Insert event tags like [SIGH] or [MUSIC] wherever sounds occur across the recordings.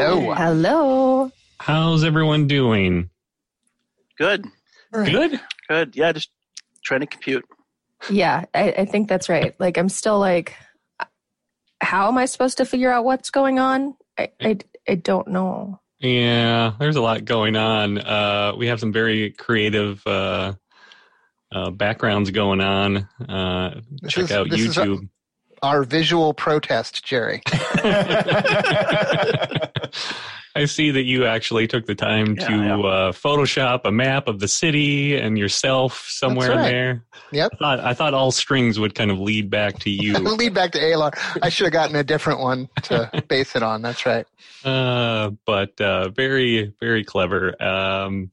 Hey, we're back. Hello. Hello. How's everyone doing? Good. Good? Good. Yeah, just trying to compute. Yeah, I, I think that's right. Like, I'm still like, how am I supposed to figure out what's going on? I, I, I don't know. Yeah, there's a lot going on. Uh, we have some very creative uh, uh, backgrounds going on. Uh, check is- out this is YouTube. Our visual protest, Jerry. [LAUGHS] I see that you actually took the time Yeah, to yeah. Uh, Photoshop a map of the city and yourself somewhere That's in right. there. Yep. I thought I thought all strings would kind of lead back to you. [LAUGHS] Lead back to Alar. I should have gotten a different one to base it on. That's right. uh, but uh, very very clever. Um,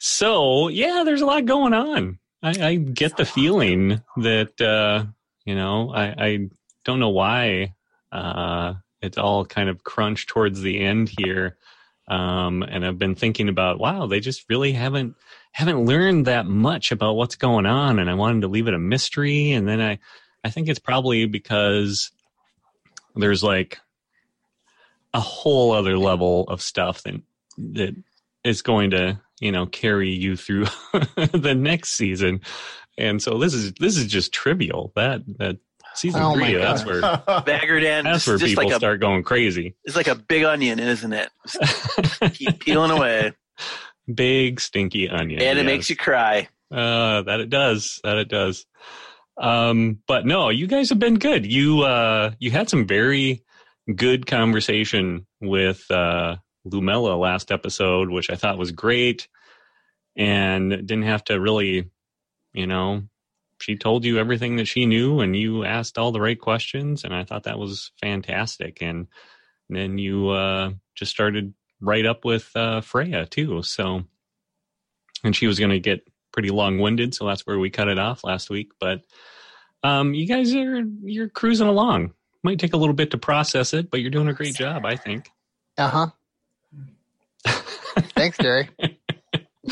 so yeah, there's a lot going on. I, I get the feeling that uh, you know? I, I don't know why uh, it's all kind of crunched towards the end here, um, and I've been thinking about wow, they just really haven't haven't learned that much about what's going on, and I wanted to leave it a mystery, and then I I think it's probably because there's like a whole other level of stuff that that is going to you know carry you through [LAUGHS] the next season and so this is this is just trivial that that season Oh my three that's God. where [LAUGHS] Baggerdan that's where just people like a start going crazy it's like a big onion, isn't it? Just [LAUGHS] keep peeling away, big stinky onion and it yes. makes you cry. Uh, that it does. That it does. Um, but no, you guys have been good. You uh, you had some very good conversation with uh, Lumella last episode, which I thought was great, and didn't have to really, you know, she told you everything that she knew, and you asked all the right questions, and I thought that was fantastic. And then you uh, just started right up with uh, Freya too. So, and she was going to get pretty long winded, so that's where we cut it off last week. But um, you guys are you're cruising along. Might take a little bit to process it, but you're doing a great job, I think. Uh huh. [LAUGHS] Thanks, Jerry.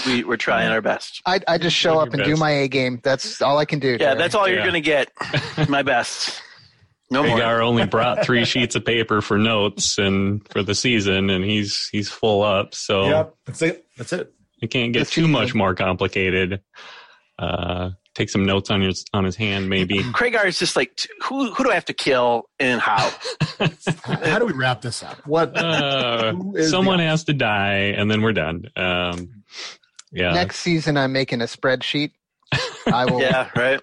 We, we're trying our best. I, I just show up your and do my A game. That's all I can do. Yeah, Jerry. that's all you're Yeah. gonna get. [LAUGHS] My best. No more. Hagar only brought [LAUGHS] three sheets of paper for notes and for the season, and he's he's full up. So Yep, that's it. That's it. it can't get That's too much more complicated. Uh, take some notes on his on his hand, maybe. [LAUGHS] Kragar is just like, who who do I have to kill and how? How do we wrap this up? What? Uh, Who is someone the- has to die, and then we're done. Um, yeah, Next season, I'm making a spreadsheet. I will. [LAUGHS] yeah, right.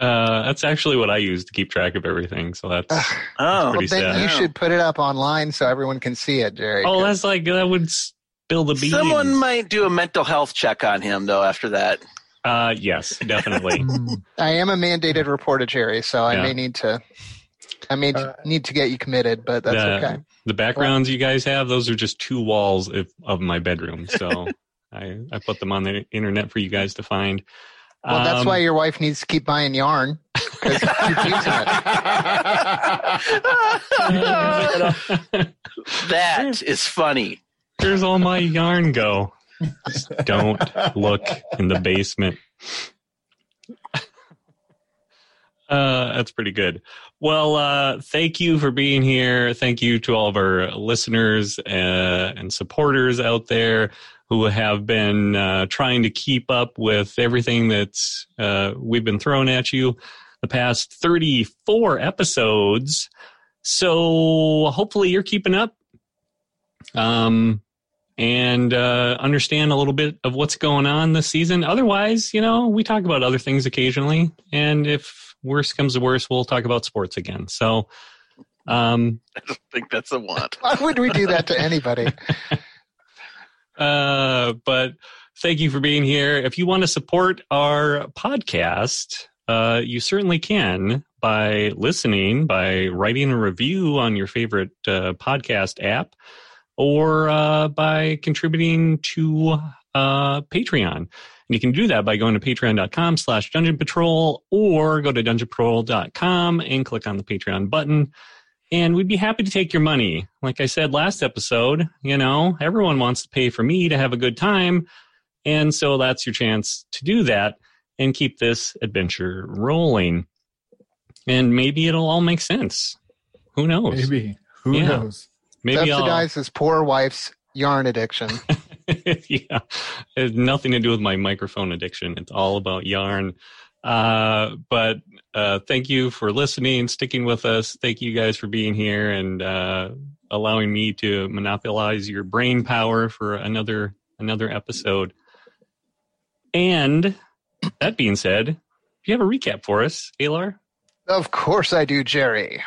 uh, that's actually what I use to keep track of everything. So that's Ugh. Oh, Well, then sad. you should put it up online so everyone can see it, Jerry. Oh, that's like that would spill the beans. someone might do a mental health check on him though. After that, Uh, yes, definitely. [LAUGHS] I am a mandated reporter, Jerry, so I Yeah. may need to. I may Uh, need to get you committed, but that's The- okay. The backgrounds you guys have, those are just two walls of, of my bedroom. So [LAUGHS] I, I put them on the internet for you guys to find. Well, that's Um, why your wife needs to keep buying yarn because you keep using it. [LAUGHS] that is funny. Where's all my yarn go? Just don't look in the basement. Uh, that's pretty good. Well, uh, thank you for being here. Thank you to all of our listeners uh, and supporters out there who have been uh, trying to keep up with everything that's uh, we've been throwing at you the past 34 episodes. So hopefully you're keeping up. Um, and uh, understand a little bit of what's going on this season. Otherwise, you know, we talk about other things occasionally, and if worse comes to worse, we'll talk about sports again. So, um, [LAUGHS] I don't think that's a want. Why would we do that to [LAUGHS] anybody? Uh, but thank you for being here. If you want to support our podcast, uh, you certainly can by listening, by writing a review on your favorite uh, podcast app, or uh, by contributing to uh, Patreon. And you can do that by going to patreon.com slash dungeon patrol or go to dungeonpatrol.com and click on the Patreon button. And we'd be happy to take your money. Like I said last episode, you know, everyone wants to pay for me to have a good time. And so that's your chance to do that and keep this adventure rolling. And maybe it'll all make sense. Who knows? Maybe. Who Yeah. knows? Maybe I'll, Subsidize his poor wife's yarn addiction. [LAUGHS] yeah, it has nothing to do with my microphone addiction. It's all about yarn. Uh, but uh, thank you for listening, sticking with us. Thank you guys for being here and uh, allowing me to monopolize your brain power for another another episode. And that being said, do you have a recap for us, Alar? Of course I do, Jerry.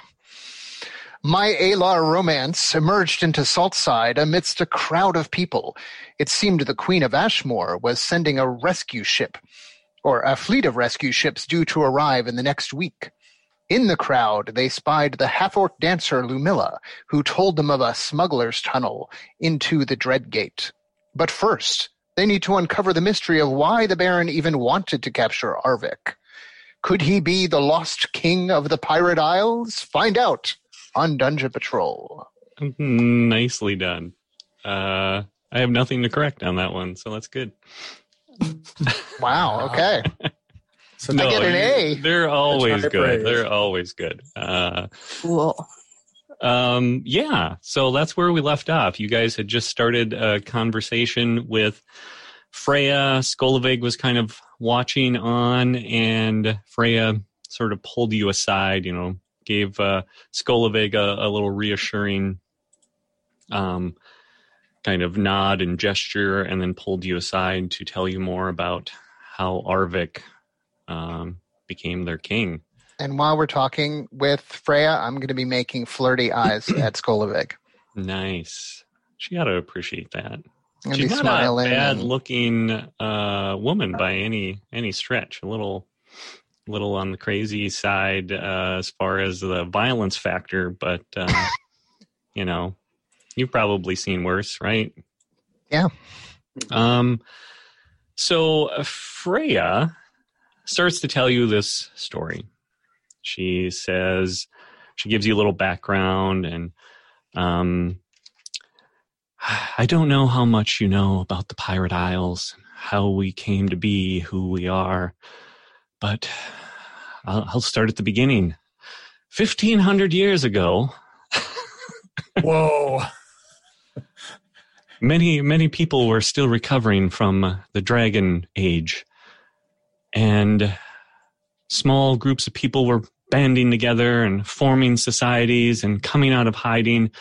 My Alar romance emerged into Saltside amidst a crowd of people. It seemed the Queen of Ashmore was sending a rescue ship, or a fleet of rescue ships due to arrive in the next week. In the crowd, they spied the half-orc dancer Lumilla, who told them of a smuggler's tunnel into the Dreadgate. But first, they need to uncover the mystery of why the Baron even wanted to capture Arvik. Could he be the lost king of the Pirate Isles? Find out on Dungeon Patrol. [LAUGHS] Nicely done. Uh, I have nothing to correct on that one, so that's good. Wow, [LAUGHS] okay. [LAUGHS] So I get an A. They're always good. praise. They're always good. Uh, Cool. um, yeah, so that's where we left off. You guys had just started a conversation with Freya. Skolovig was kind of watching on, and Freya sort of pulled you aside, you know, gave uh, Skolovig a, a little reassuring um, kind of nod and gesture, and then pulled you aside to tell you more about how Arvik um, became their king. And while we're talking with Freya, I'm going to be making flirty eyes [CLEARS THROAT] at Skolovig. Nice. She ought to appreciate that. She's not smiling. a bad-looking uh, woman by any any stretch. A little little on the crazy side uh, as far as the violence factor, but uh, [LAUGHS] you know, you've probably seen worse, right? Yeah. Um. So uh, Freya starts to tell you this story. She says she gives you a little background and um I don't know how much you know about the Pirate Isles, how we came to be who we are, but I'll, I'll start at the beginning. 1500 years ago, [LAUGHS] Whoa. Many, many people were still recovering from uh, the Dragon Age. And small groups of people were banding together and forming societies and coming out of hiding.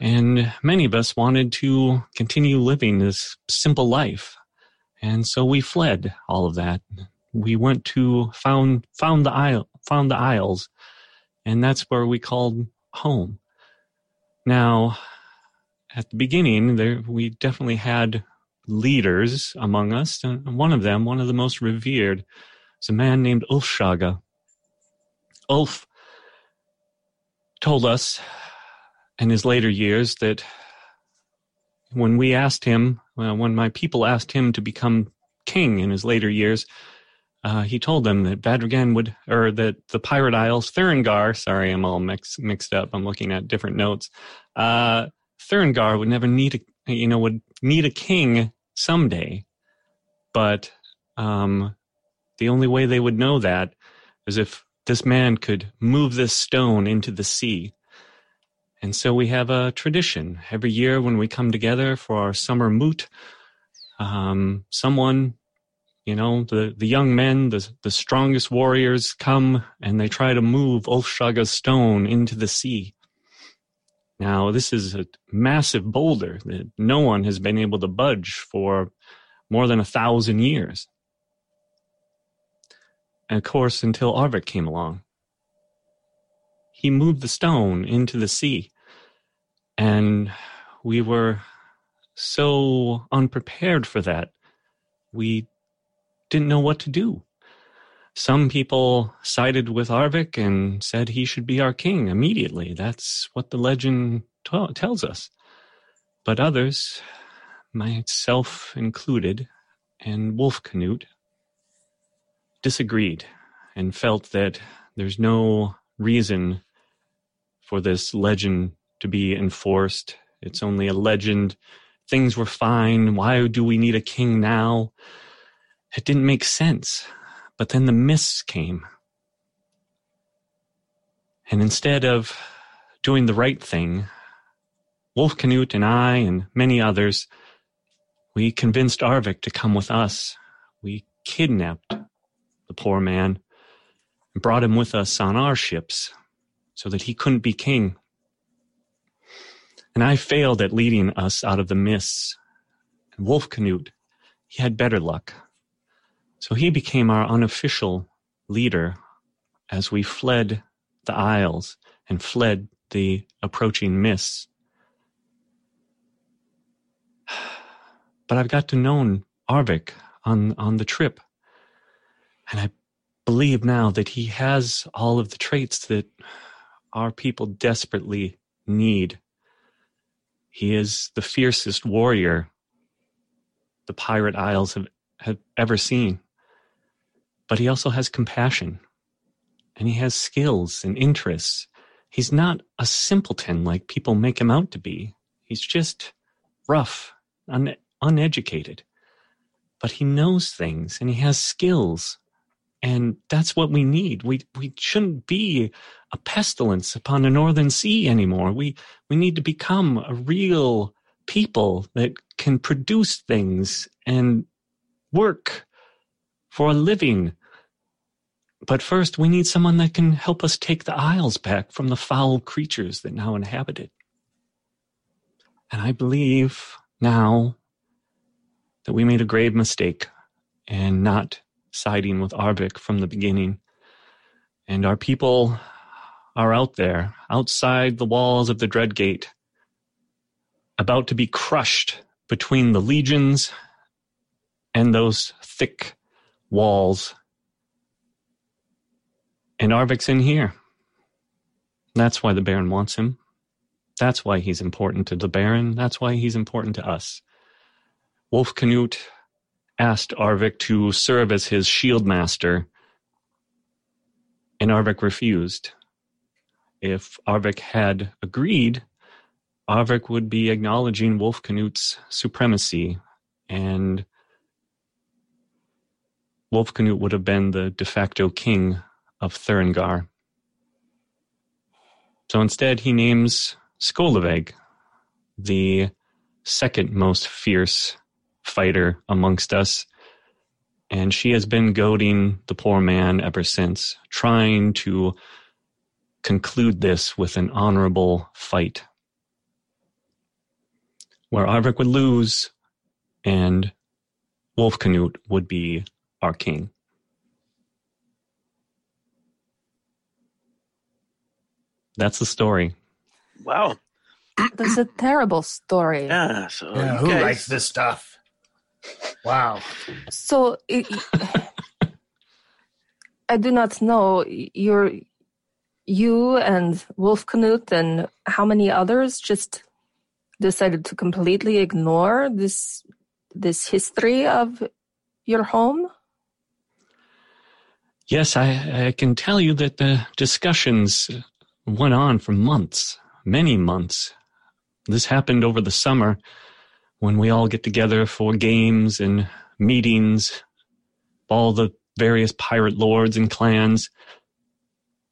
And many of us wanted to continue living this simple life. And so we fled all of that. We went to found found the isle found the isles, and that's where we called home. Now, at the beginning, there we definitely had leaders among us, and one of them, one of the most revered, is a man named Ulfshaga. Ulf told us in his later years that when we asked him, uh, when my people asked him to become king in his later years, uh, he told them that Badrigan would, or that the Pirate Isles, Thuringar, sorry, I'm all mix, mixed up. I'm looking at different notes. Uh, Thuringar would never need a, you know, would need a king someday. But um, the only way they would know that is if this man could move this stone into the sea. And so we have a tradition. Every year when we come together for our summer moot, um, someone, you know, the, the young men, the, the strongest warriors come and they try to move Ulfshaga's stone into the sea. Now, this is a massive boulder that no one has been able to budge for more than a thousand years. And of course, until Arvik came along. He moved the stone into the sea. And we were so unprepared for that. We didn't know what to do. Some people sided with Arvik and said he should be our king immediately. That's what the legend t- tells us. But others, myself included, and Wolf Canute, disagreed and felt that there's no reason for this legend to be enforced. It's only a legend. Things were fine. Why do we need a king now? It didn't make sense. But then the mists came. And instead of doing the right thing, Wolf Canute and I and many others, we convinced Arvik to come with us. We kidnapped the poor man and brought him with us on our ships so that he couldn't be king. And I failed at leading us out of the mists. And Wolf Canute, he had better luck. So he became our unofficial leader as we fled the Isles and fled the approaching mists. [SIGHS] But I've got to know Arvik on, on the trip. And I believe now that he has all of the traits that our people desperately need. He is the fiercest warrior the pirate isles have, have ever seen. But he also has compassion and he has skills and interests. He's not a simpleton like people make him out to be. He's just rough, un- uneducated. But he knows things and he has skills. And that's what we need. We, we shouldn't be a pestilence upon the northern sea anymore. We, we need to become a real people that can produce things and work for a living but first, we need someone that can help us take the Isles back from the foul creatures that now inhabit it. And I believe now that we made a grave mistake and not siding with Arvik from the beginning. And our people are out there, outside the walls of the Dreadgate, about to be crushed between the legions and those thick walls and Arvik's in here. That's why the Baron wants him. That's why he's important to the Baron. That's why he's important to us. Wolf Canute asked Arvik to serve as his shield master, and Arvik refused. If Arvik had agreed, Arvik would be acknowledging Wolf Canute's supremacy, and Wolf Canute would have been the de facto king of Thuringar. So instead, he names Skolaveg, the second most fierce fighter amongst us. And she has been goading the poor man ever since, trying to conclude this with an honorable fight. Where Arvik would lose and Wolf Canute would be our king. That's the story. Wow. [CLEARS THROAT] That's a terrible story. Yeah. So Yeah, who guys- writes this stuff? Wow. So it, [LAUGHS] I do not know. You're you and Wolf Canute and how many others just decided to completely ignore this this history of your home. Yes, I, I can tell you that the discussions went on for months, many months. This happened over the summer when we all get together for games and meetings, all the various pirate lords and clans.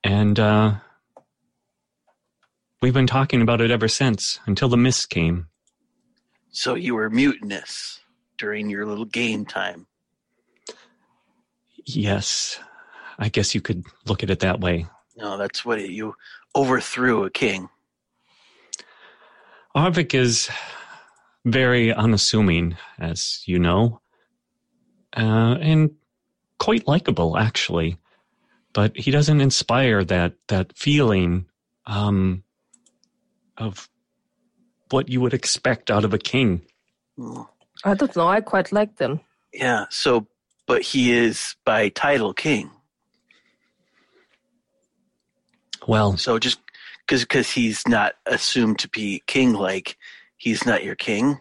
And uh, we've been talking about it ever since until the mist came. So you were mutinous during your little game time. Yes, I guess you could look at it that way. No, that's what it, you overthrew a king. Arvik is very unassuming, as you know, uh, and quite likable, actually. But he doesn't inspire that that feeling um, of what you would expect out of a king. Mm. I don't know. I quite like them. Yeah. So, but he is by title king. Well, So just because because he's not assumed to be king, like he's not your king,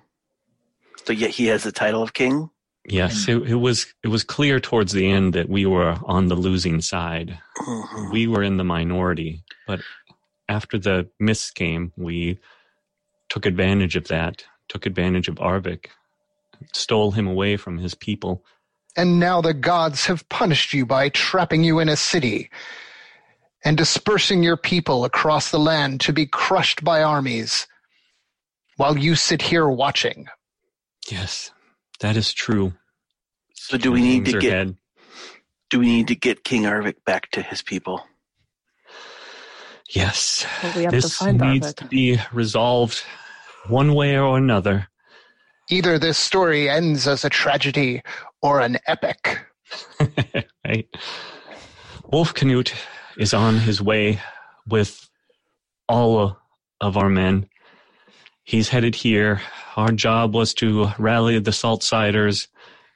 but yet he has the title of king. yes, it, it was it was clear towards the end that we were on the losing side. Mhm. we were in the minority, but after the miss game, we took advantage of that, took advantage of Arvik, stole him away from his people. And now the gods have punished you by trapping you in a city. And dispersing your people across the land to be crushed by armies, while you sit here watching. Yes, that is true. So do we need Things to are get ahead. do we need to get King Arvik back to his people? Yes. Well, we have this to find needs Arvik. to be resolved one way or another. Either this story ends as a tragedy or an epic. [LAUGHS] right? Wolf Canute is on his way with all of our men. He's headed here. Our job was to rally the Saltsiders,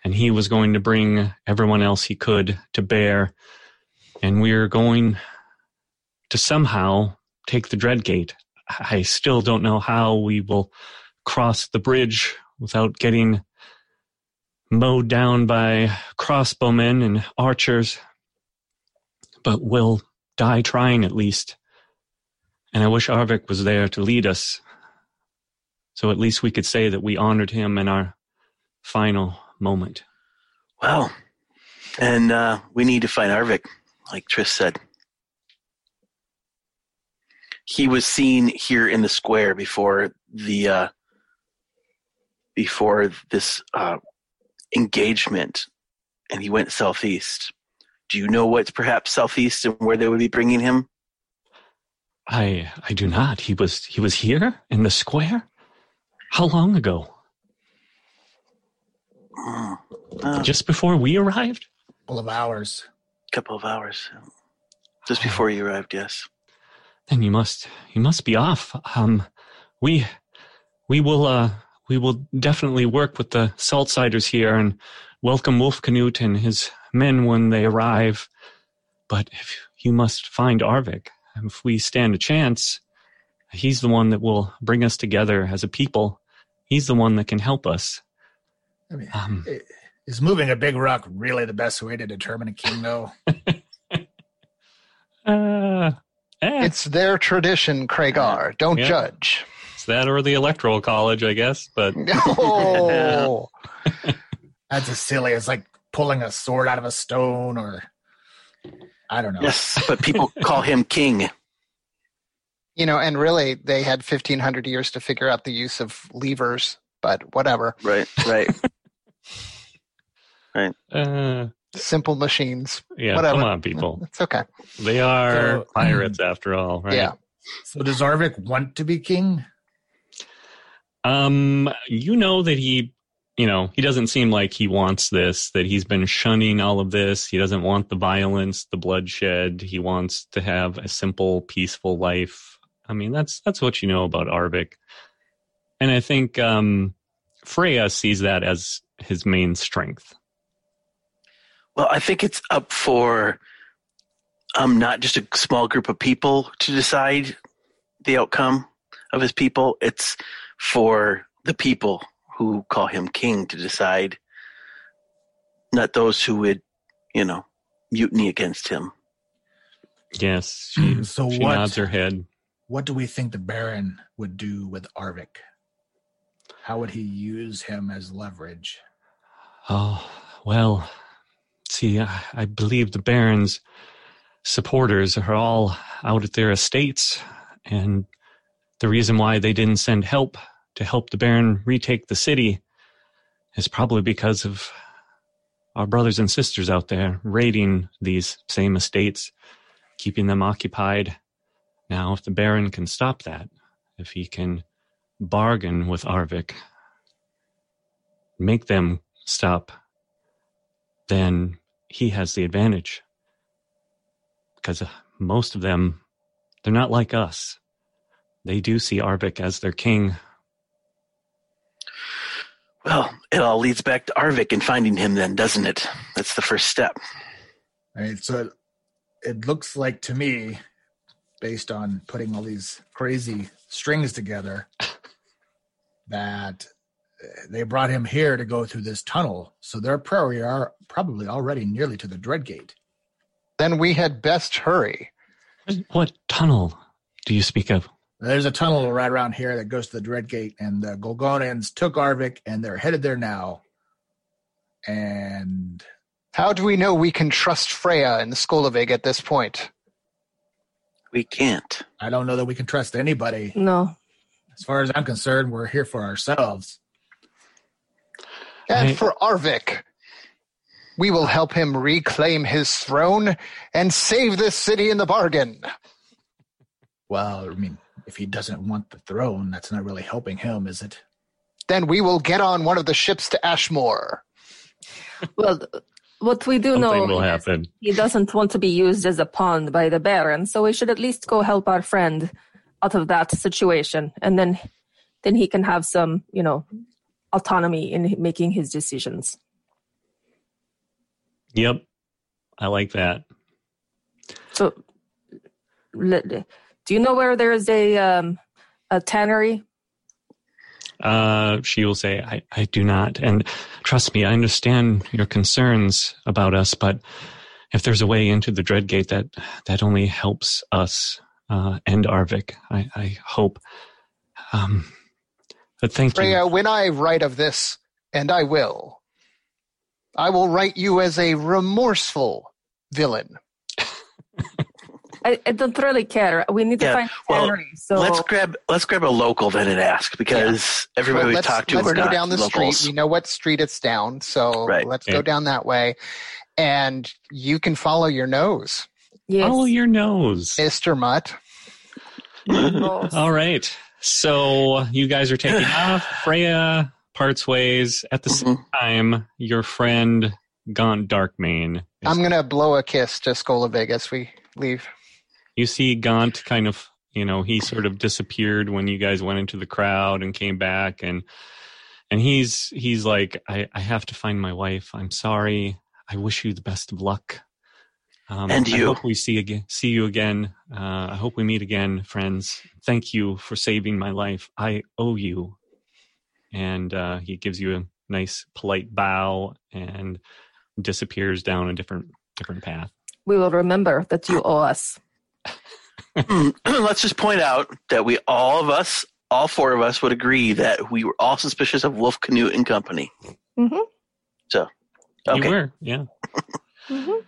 and he was going to bring everyone else he could to bear. And we're going to somehow take the Dreadgate. I still don't know how we will cross the bridge without getting mowed down by crossbowmen and archers, but we'll die trying at least. And I wish Arvik was there to lead us. So at least we could say that we honored him in our final moment. Well, and uh, we need to find Arvik, like Tris said. He was seen here in the square before the uh, before this uh, engagement, and he went southeast. Do you know what's perhaps southeast and where they would be bringing him? I I do not. He was he was here in the square? How long ago? Hmm. Uh, Just before we arrived? Couple of hours. couple of hours, just before you arrived. Yes. Then you must you must be off. Um we we will uh we will definitely work with the Saltsiders here and welcome Wolf Canute and his men when they arrive. But if you must find Arvik, if we stand a chance, he's the one that will bring us together as a people. He's the one that can help us. I mean, Um, is moving a big rock really the best way to determine a king, though? [LAUGHS] uh, eh, It's their tradition, Kragar. Don't Yeah. judge. it's that or the Electoral College, I guess. But [LAUGHS] Oh, [LAUGHS] That's as silly as like pulling a sword out of a stone, or I don't know. Yes, but people [LAUGHS] call him king. you know, and really, they had 1,500 years to figure out the use of levers, but whatever. Right. Right. [LAUGHS] uh, Simple machines. yeah, Whatever. come on, people. [LAUGHS] It's okay. They are So- [CLEARS THROAT] pirates after all, right? Yeah. So does Arvik want to be king? Um, you know that he, you know, he doesn't seem like he wants this, that he's been shunning all of this. He doesn't want the violence, the bloodshed. He wants to have a simple, peaceful life. I mean, that's, that's what you know about Arvik. And I think, um, Freya sees that as his main strength. Well, I think it's up for um, not just a small group of people to decide the outcome of his people. It's for the people who call him king to decide, not those who would, you know, mutiny against him. Yes. Hmm, she, So she what? nods her head. What do we think the Baron would do with Arvik? How would he use him as leverage? Oh, well, see, I, I believe the Baron's supporters are all out at their estates, and the reason why they didn't send help to help the Baron retake the city is probably because of our brothers and sisters out there raiding these same estates, keeping them occupied. Now, if the Baron can stop that, if he can bargain with Arvik, make them stop, then he has the advantage. Because uh, most of them, they're not like us. They do see Arvik as their king. Well, it all leads back to Arvik and finding him, then, doesn't it? That's the first step. Right. So it, it looks like to me, based on putting all these crazy strings together, [LAUGHS] that uh, they brought him here to go through this tunnel. So they're probably are probably already nearly to the Dreadgate. Then we had best hurry. What tunnel do you speak of? There's a tunnel right around here that goes to the Dreadgate, and the Golgonians took Arvik, and they're headed there now. And How do we know we can trust Freya and Skolavig at this point? We can't. I don't know that we can trust anybody. No. As far as I'm concerned, we're here for ourselves. And for Arvik, we will help him reclaim his throne and save this city in the bargain. Well, I mean, if he doesn't want the throne, that's not really helping him, is it? Then we will get on one of the ships to Ashmore. Well, what we do Something know will is happen. he doesn't want to be used as a pawn by the Baron, so we should at least go help our friend out of that situation, and then then he can have some, you know, autonomy in making his decisions. Yep. I like that. So, le- do you know where there is a um, a tannery? Uh, she will say, I, I do not. And trust me, I understand your concerns about us, but if there's a way into the Dreadgate that, that only helps us, uh, and Arvik, I, I hope. Um, but thank Freya, you. when I write of this, and I will, I will write you as a remorseful villain. I, I don't really care. We need to Yeah, find a well, tannery. So let's grab let's grab a local then and ask because everybody Well, we let's talk to let's are go not down the locals. street. We know what street it's down, so Right. let's Yeah. go down that way. And you can follow your nose, yes. Follow your nose. Mr. Mutt. All right. So you guys are taking [SIGHS] off. Freya parts ways. At the same Mhm. time, your friend Gaunt Darkmane. is- I'm gonna blow a kiss to Skolavig Vegas. we leave. You see Gaunt kind of, you know, he sort of disappeared when you guys went into the crowd and came back and and he's he's like, I, I have to find my wife. I'm sorry. I wish you the best of luck. Um, And I you. hope we see again see you again. Uh, I hope we meet again, friends. Thank you for saving my life. I owe you. And uh, he gives you a nice polite bow and disappears down a different different path. we will remember that you owe us. [CLEARS THROAT] Let's just point out that we all of us, all four of us, would agree that we were all suspicious of Wolf Canute and Company. Mm-hmm. So, You were, yeah. [LAUGHS] Mhm.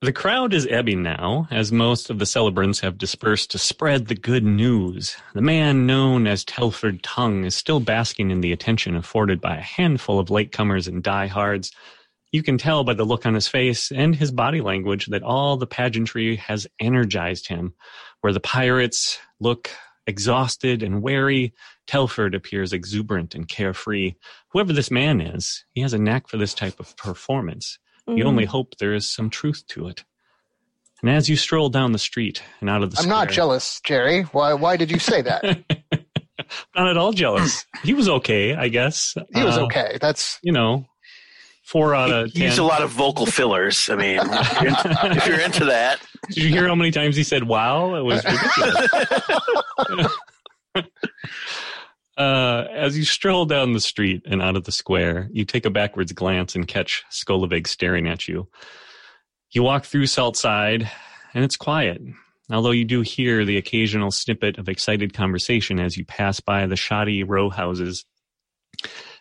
The crowd is ebbing now, as most of the celebrants have dispersed to spread the good news. The man known as Telford Tongue is still basking in the attention afforded by a handful of latecomers and diehards. You can tell by the look on his face and his body language that all the pageantry has energized him. Where the pirates look exhausted and wary, Telford appears exuberant and carefree. Whoever this man is, he has a knack for this type of performance. You Mhm. only hope there is some truth to it. And as you stroll down the street and out of the I'm not jealous, Jerry. Why why did you say that? [LAUGHS] not at all jealous. he was okay, I guess. He was Uh, okay. That's You know, four out of He used ten. a lot of vocal fillers. I mean, if you're into, if you're into that, Did you hear how many times he said "Wow"? It was ridiculous. [LAUGHS] uh, as you stroll down the street and out of the square, you take a backwards glance and catch Skolavig staring at you. You walk through Saltside, and it's quiet. Although you do hear the occasional snippet of excited conversation as you pass by the shoddy row houses.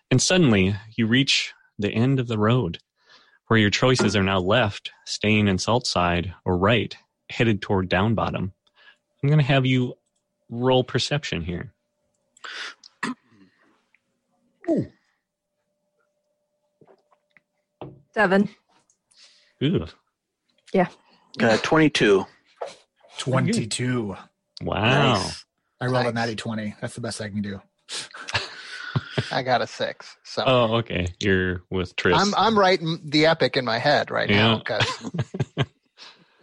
And suddenly, you reach the end of the road, where your choices are now left, staying in Saltside, or right, headed toward Down Bottom. I'm going to have you roll perception here. [CLEARS THROAT] Seven. Ooh, Yeah. uh, 22. 22. wow. Nice. I rolled a Nice. natty 20. That's the best I can do. [LAUGHS] I got a six. So Oh, okay. You're with Tris. I'm I'm writing the epic in my head right now Yeah. because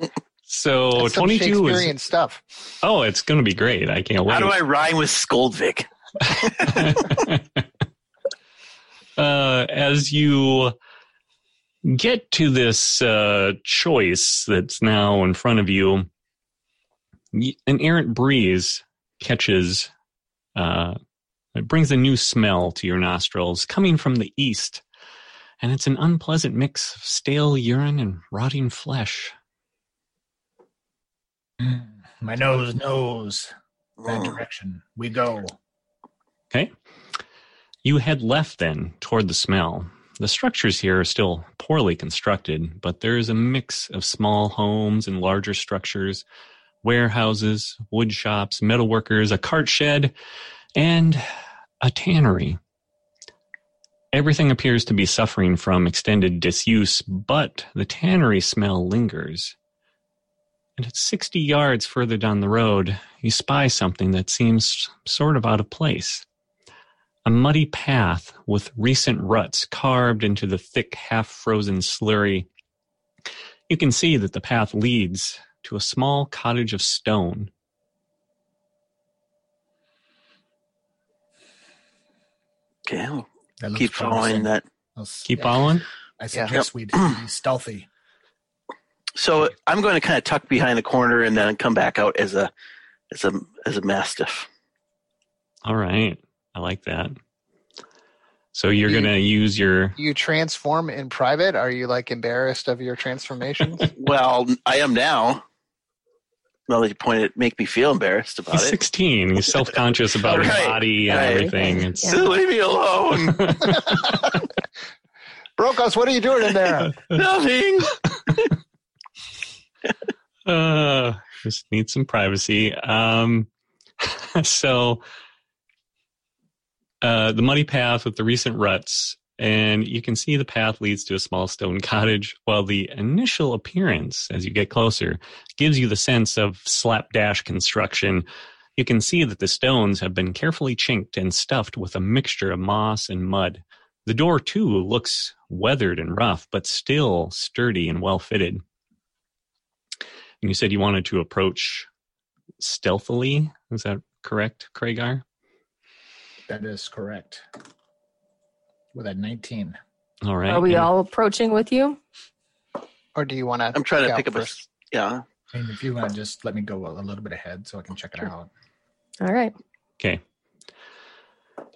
[LAUGHS] so 22 Shakespearean is. stuff. Oh, it's going to be great. I can't wait. How do I rhyme with Skoldvik? [LAUGHS] [LAUGHS] uh, as you get to this uh, choice that's now in front of you, an errant breeze catches, uh, it brings a new smell to your nostrils coming from the east. And it's an unpleasant mix of stale urine and rotting flesh. Mm, My nose knows that direction. We go. Okay. You head left then toward the smell. The structures here are still poorly constructed, but there is a mix of small homes and larger structures. warehouses, wood shops, metalworkers, a cart shed, and a tannery. Everything appears to be suffering from extended disuse, but the tannery smell lingers. And at 60 yards further down the road, you spy something that seems sort of out of place. A muddy path with recent ruts carved into the thick, half frozen slurry. You can see that the path leads to a small cottage of stone. Okay, That looks keep following promising. that. I'll s- Keep following. I Yeah. suggest we [CLEARS THROAT] be stealthy. So I'm going to kind of tuck behind the corner and then come back out as a as a as a mastiff. All right. I like that. So you're You- going to use your. You transform in private? Are you like embarrassed of your transformations? [LAUGHS] Well, I am now. Now that you point it, make me feel embarrassed about it. He's it. 16. He's self conscious [LAUGHS] about his body and right. everything. It's, Yeah. So leave me alone. [LAUGHS] [LAUGHS] Brokos, what are you doing in there? Nothing. uh, just need some privacy. Um, so uh, the muddy path with the recent ruts, and you can see the path leads to a small stone cottage. While the initial appearance, as you get closer, gives you the sense of slapdash construction. You can see that the stones have been carefully chinked and stuffed with a mixture of moss and mud. The door, too, looks weathered and rough, but still sturdy and well fitted. And you said you wanted to approach stealthily. Is that correct, Kragar? That is correct. With a 19. All right. Are we And- all approaching with you? Or do you want to? I'm trying to pick up a s- yeah. I mean, if you want to just let me go a, a little bit ahead so I can check it out. All right. Okay.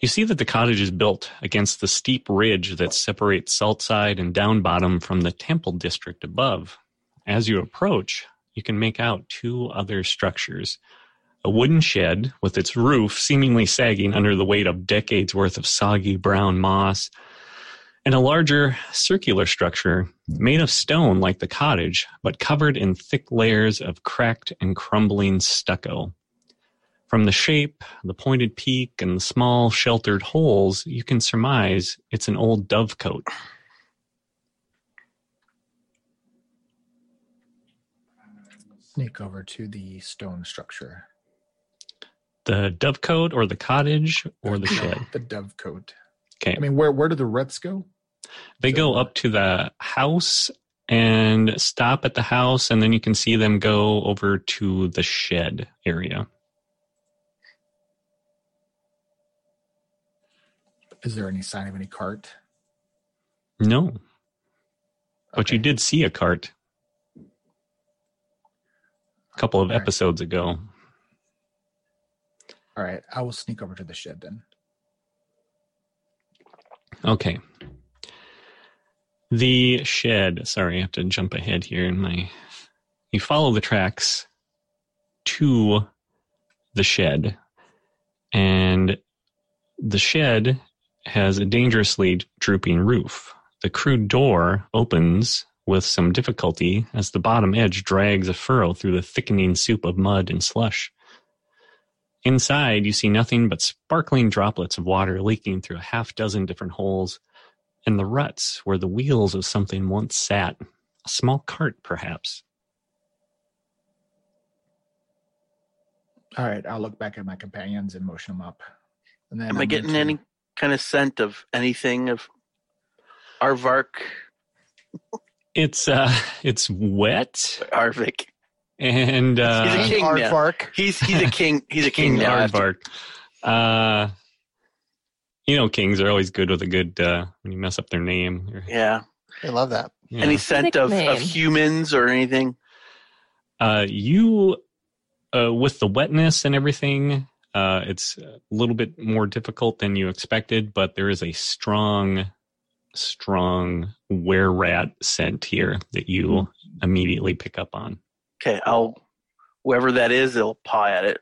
You see that the cottage is built against the steep ridge that separates Saltside and Down Bottom from the Temple district above. As you approach, you can make out two other structures. A wooden shed with its roof seemingly sagging under the weight of decades worth of soggy brown moss, and a larger circular structure made of stone like the cottage, but covered in thick layers of cracked and crumbling stucco. From the shape, the pointed peak, and the small sheltered holes, you can surmise it's an old dovecote. Sneak over to the stone structure. The dovecote or the cottage or the shed. The dovecote. Okay. I mean, where where do the ruts go? They go up to the house and stop at the house, and then you can see them go over to the shed area. Is there any sign of any cart? No, but you did see a cart a couple of right. episodes ago. All right, I will sneak over to the shed then. Okay. The shed. Sorry, I have to jump ahead here in my. You follow the tracks to the shed, and the shed has a dangerously drooping roof. The crude door opens with some difficulty as the bottom edge drags a furrow through the thickening soup of mud and slush. Inside, you see nothing but sparkling droplets of water leaking through a half dozen different holes, and the ruts where the wheels of something once sat. A small cart, perhaps. All right, I'll look back at my companions and motion them up. And then Am I'm I getting to- any kind of scent of anything of Arvark, It's uh, it's wet, Arvik? And uh, He's a King king now. He's he's a king. He's a [LAUGHS] king, King now. after- Aardvark. Uh, you know, kings are always good with a good uh, when you mess up their name. Yeah. I love that. yeah. Any scent of, of humans or anything? Uh, you, uh, with the wetness and everything, uh, it's a little bit more difficult than you expected, but there is a strong, strong were rat scent here that you immediately pick up on. Okay, I'll whoever that is, I'll paw at it,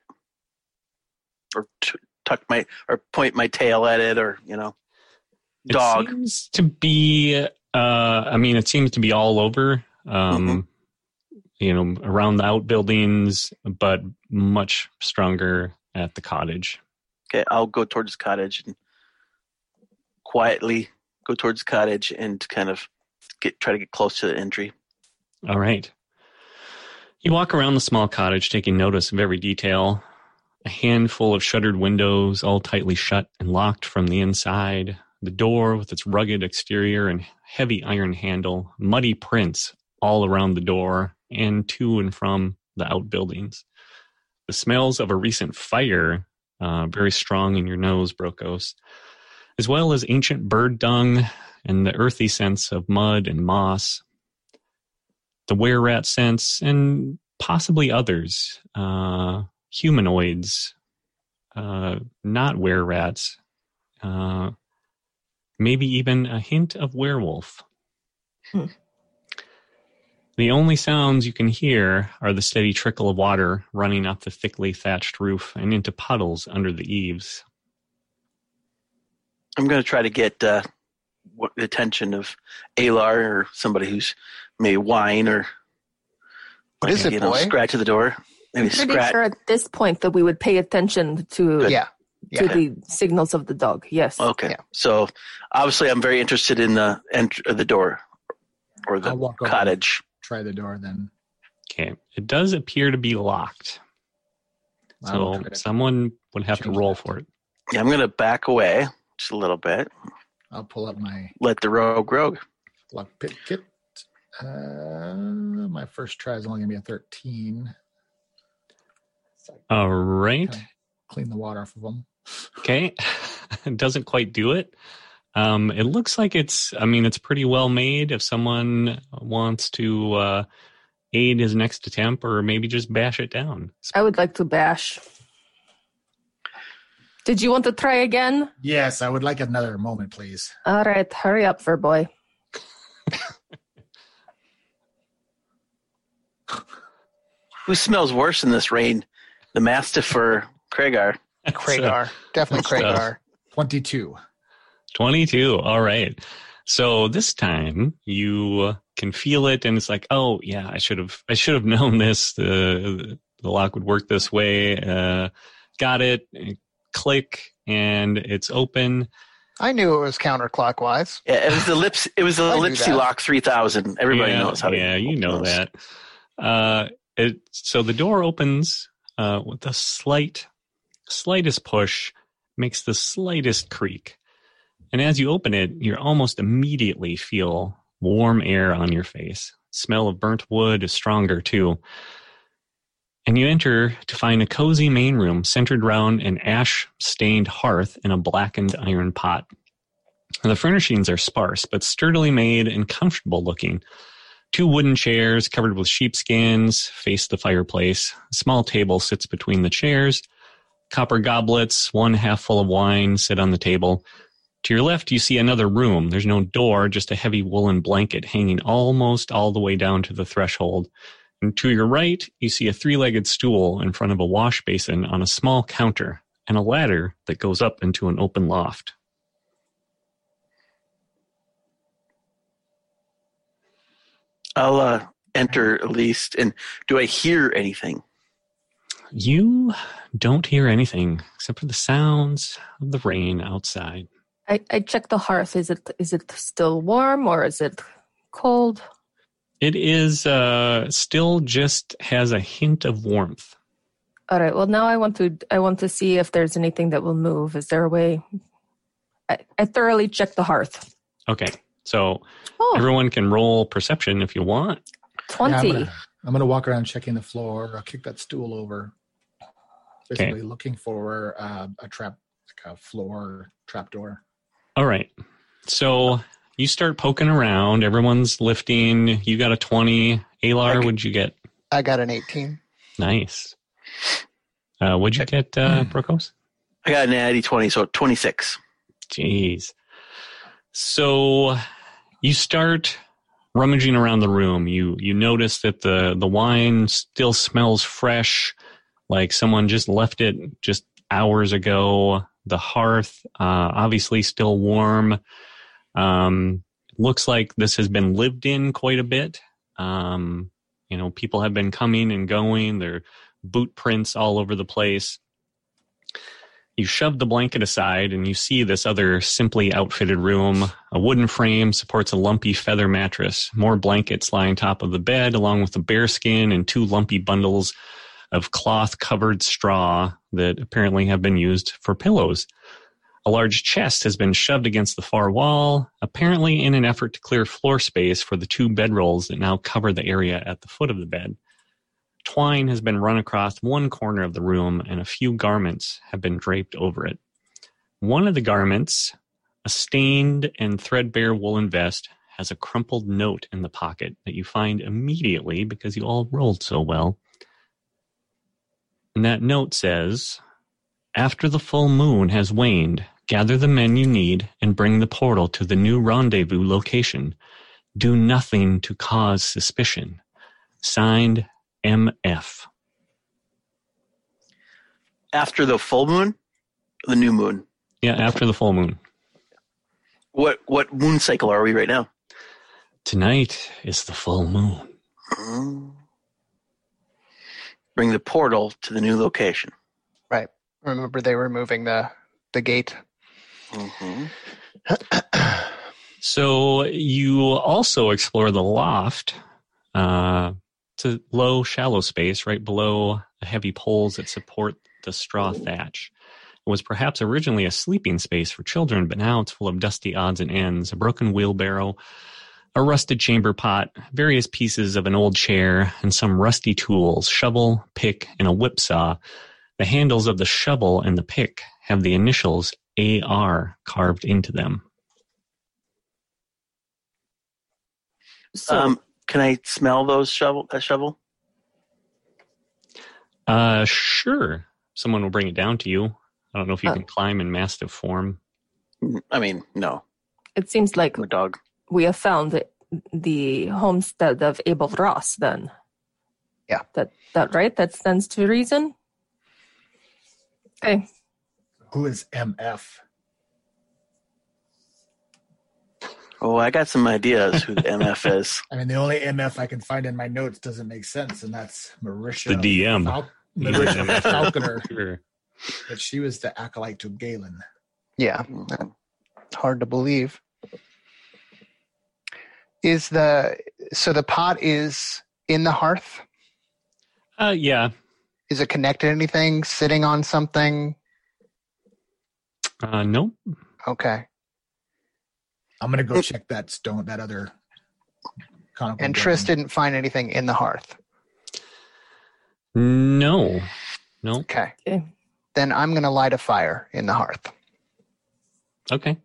or t- tuck my or point my tail at it, or you know, It dog. seems to be, uh, I mean, it seems to be all over. Um, you know, around the outbuildings, but much stronger at the cottage. Okay, I'll go towards the cottage and quietly go towards the cottage and kind of get try to get close to the entry. All right. You walk around the small cottage, taking notice of every detail. A handful of shuttered windows, all tightly shut and locked from the inside. The door with its rugged exterior and heavy iron handle. Muddy prints all around the door and to and from the outbuildings. The smells of a recent fire, uh, very strong in your nose, Brokos, as well as ancient bird dung and the earthy sense of mud and moss, the were rat sense, and possibly others, uh, humanoids, uh, not were rats, uh, maybe even a hint of werewolf. Hmm. The only sounds you can hear are the steady trickle of water running off the thickly thatched roof and into puddles under the eaves. I'm going to try to get uh, the attention of Alar or somebody who's maybe whine or What is it, you know, boy? scratch at the door. Maybe Pretty scratch. sure at this point that we would pay attention to Yeah. to Yeah. the signals of the dog. Yes. Okay, Yeah. so obviously I'm very interested in the ent- uh, the door or the walk cottage. Try the door then. Okay, it does appear to be locked, I so someone would have to roll that. for it. Yeah, I'm going to back away just a little bit. I'll pull up my Let the rogue rogue. lock pick kit. Uh, my first try is only gonna be a thirteen. All right. Okay. Clean the water off of them. Okay. [LAUGHS] it doesn't quite do it. Um, it looks like it's, I mean, it's pretty well made. If someone wants to uh, aid his next attempt or maybe just bash it down. I would like to bash. Did you want to try again? Yes, I would like another moment, please. All right, hurry up, fur boy. [LAUGHS] Who smells worse in this rain? The Mastiff or Kragar? Kragar. Definitely Good stuff. Kragar. Twenty-two. 22. All right. So this time you can feel it and it's like, oh yeah, I should have, I should have [LAUGHS] known this. The, the lock would work this way. Uh, got it. Click and it's open. I knew it was counterclockwise. Yeah, it was the lips. It was the [LAUGHS] Lipsy. Lock 3000. Everybody yeah, knows how to. Yeah, you know those. that. Uh, it, so the door opens uh, with a slight, slightest push, makes the slightest creak. And as you open it, you almost immediately feel warm air on your face. Smell of burnt wood is stronger too. And you enter to find a cozy main room centered around an ash stained hearth and a blackened iron pot. The furnishings are sparse, but sturdily made and comfortable looking. Two wooden chairs covered with sheepskins face the fireplace. A small table sits between the chairs. Copper goblets, one half full of wine, sit on the table. To your left, you see another room. There's no door, just a heavy woolen blanket hanging almost all the way down to the threshold. And to your right, you see a three legged stool in front of a wash basin on a small counter and a ladder that goes up into an open loft. I'll uh, enter at least. And do I hear anything? You don't hear anything except for the sounds of the rain outside. I, I checked the hearth. Is it is it still warm or is it cold? It is uh, still just has a hint of warmth. All right. Well, now I want to I want to see if there's anything that will move. Is there a way? I, I thoroughly check the hearth. Okay, so Oh, everyone can roll perception if you want. 20. I'm, gonna, I'm gonna walk around checking the floor. I'll kick that stool over. Basically, looking for uh, a trap, like a floor trap door. All right, so you start poking around. Everyone's lifting. You got a twenty. Alar, what'd you get? I got an 18. Nice. Uh, what'd you get, uh, Brokos? I got an natty 20, so 26. Jeez. So you start rummaging around the room. You you notice that the the wine still smells fresh, like someone just left it just hours ago. The hearth, uh, obviously, still warm. Um, looks like this has been lived in quite a bit. Um, you know, people have been coming and going. There are boot prints all over the place. You shove the blanket aside and you see this other simply outfitted room. A wooden frame supports a lumpy feather mattress. More blankets lie on top of the bed, along with a bearskin and two lumpy bundles of cloth covered straw that apparently have been used for pillows. A large chest has been shoved against the far wall, apparently in an effort to clear floor space for the two bedrolls that now cover the area at the foot of the bed. Twine has been run across one corner of the room, and a few garments have been draped over it. One of the garments, a stained and threadbare woolen vest, has a crumpled note in the pocket that you find immediately because you all rolled so well. And that note says, After the full moon has waned, gather the men you need and bring the portal to the new rendezvous location. Do nothing to cause suspicion. Signed, MF. After the full moon, the new moon. Yeah, after the full moon. What what moon cycle are we right now? Tonight is the full moon. Mm. Bring the portal to the new location. Right. Remember they were moving the the gate. hmm [CLEARS THROAT] So you also explore the loft. Uh, it's a low, shallow space right below the heavy poles that support the straw thatch. It was perhaps originally a sleeping space for children, but now it's full of dusty odds and ends, a broken wheelbarrow, a rusted chamber pot, various pieces of an old chair, and some rusty tools, shovel, pick, and a whip saw. The handles of the shovel and the pick have the initials AR carved into them. So Um, can I smell those shovel? That shovel? Uh, sure. Someone will bring it down to you. I don't know if you Uh. can climb in mastiff form. I mean, no. it seems like I'm a dog. we have found the, the homestead of Abel Ross then. Yeah. That that right? That stands to reason. Okay. Who is MF? Oh, I got some ideas who the [LAUGHS] MF is. I mean, the only MF I can find in my notes doesn't make sense, and that's Marisha. The DM. Fal- [LAUGHS] Yeah, Marisha Falconer, Sure. but she was the acolyte to Galen. Yeah. Hard to believe. Is the so the pot is in the hearth? Uh, yeah. Is it connected to anything? Sitting on something? Uh, nope. Okay. I'm gonna go check that stone, that other. conical And building. Tris didn't find anything in the hearth. No. no. Okay. Okay. Then I'm gonna light a fire in the hearth. Okay.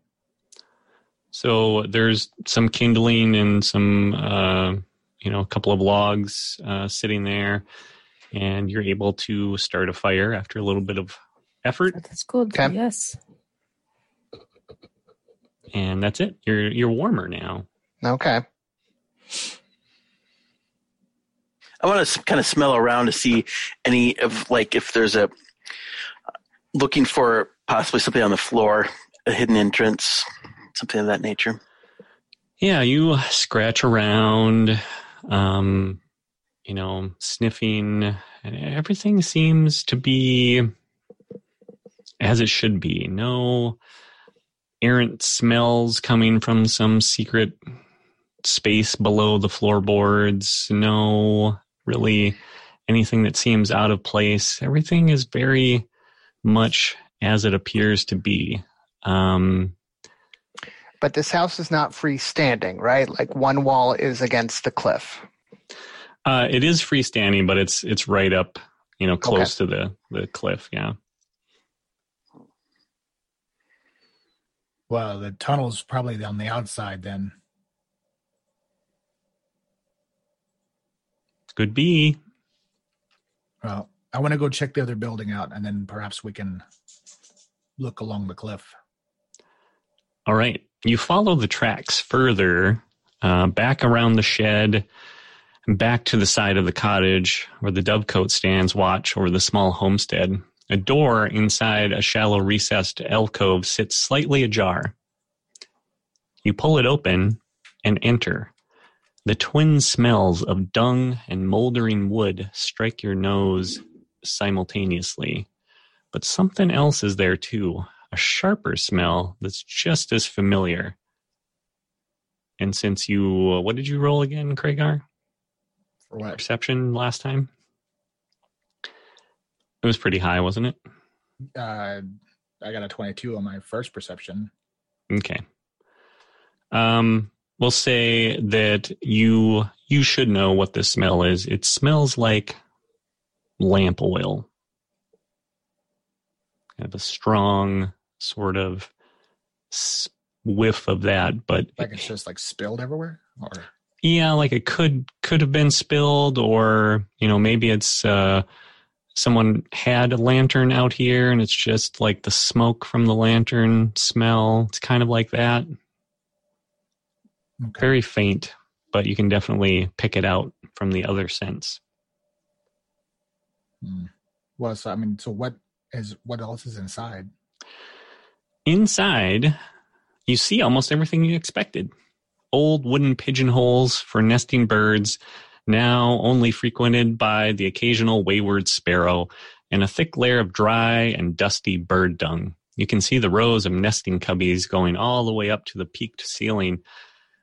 So there's some kindling and some, uh, you know, a couple of logs uh, sitting there, and you're able to start a fire after a little bit of effort, That's good. Okay. Yes. And that's it. You're you're warmer now. Okay. I want to kind of smell around to see any of like if there's a looking for possibly something on the floor, a hidden entrance, something of that nature. Yeah, you scratch around, um, you know, sniffing, and everything seems to be as it should be. No errant smells coming from some secret space below the floorboards. No, really anything that seems out of place. Everything is very much as it appears to be. Um, But this house is not freestanding, right? Like one wall is against the cliff. Uh, it is freestanding, but it's it's right up, you know, close to the the cliff. Yeah. Well, the tunnel's probably on the outside then. Could be. Well, I want to go check the other building out, and then perhaps we can look along the cliff. All right. You follow the tracks further, uh, back around the shed, back to the side of the cottage where the dovecote stands watch over the small homestead. A door inside a shallow recessed alcove sits slightly ajar. You pull it open and enter. The twin smells of dung and moldering wood strike your nose simultaneously. But something else is there too a sharper smell that's just as familiar. And since you, uh, what did you roll again, Kragar? For what? Perception last time? It was pretty high, wasn't it? Uh, I got a 22 on my first perception. Okay. Um, we'll say that you you should know what this smell is. It smells like lamp oil. Kind of a strong sort of whiff of that, but Like it's just like spilled everywhere, or yeah, like it could could have been spilled, or you know maybe it's uh, someone had a lantern out here and it's just like the smoke from the lantern smell. It's kind of like that. okay. very faint, but you can definitely pick it out from the other scents. Hmm. Well, so I mean, so what is what else is inside? Inside, you see almost everything you expected. Old wooden pigeonholes for nesting birds, now only frequented by the occasional wayward sparrow, and a thick layer of dry and dusty bird dung. You can see the rows of nesting cubbies going all the way up to the peaked ceiling.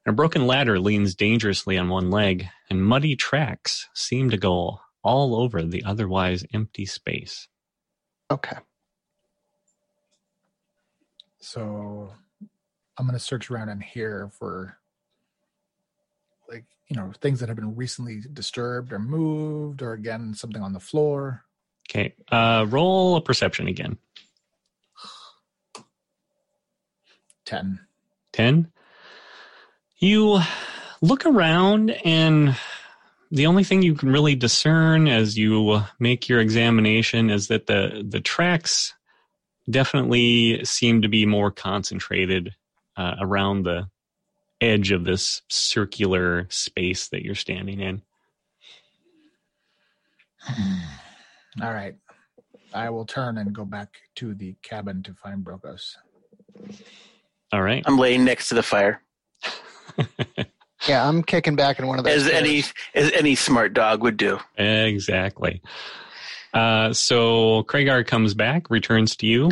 A broken ladder leans dangerously on one leg, and muddy tracks seem to go all over the otherwise empty space. Okay. So I'm gonna search around in here for you know things that have been recently disturbed or moved, or again something on the floor. Okay, uh, roll a perception again. Ten. 10. You look around, and the only thing you can really discern as you make your examination is that the, the tracks definitely seem to be more concentrated uh, around the edge of this circular space that you're standing in. [SIGHS] All right. I will turn and go back to the cabin to find Brokos. All right. I'm laying next to the fire, [LAUGHS] Yeah, I'm kicking back in one of those. as any as any smart dog would do. exactly. Uh, so Kragar comes back, returns to you.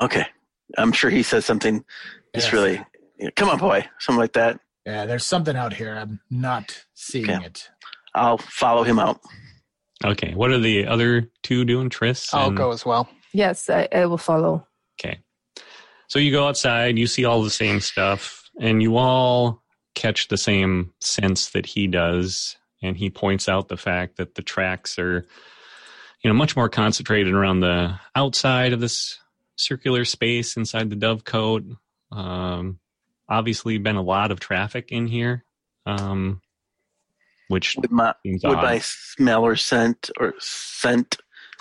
Okay, I'm sure he says something. Just Yes. really, come on, boy, something like that. Yeah, there's something out here. I'm not seeing Okay. it. I'll follow him out. Okay. What are the other two doing, Tris? I'll go as well. Yes, I, I will follow. Okay. So you go outside, you see all the same stuff, and you all catch the same sense that he does. And he points out the fact that the tracks are, you know, much more concentrated around the outside of this circular space inside the dovecote. Um, obviously, been a lot of traffic in here, um, which Would my seems would odd. my smell or scent or scent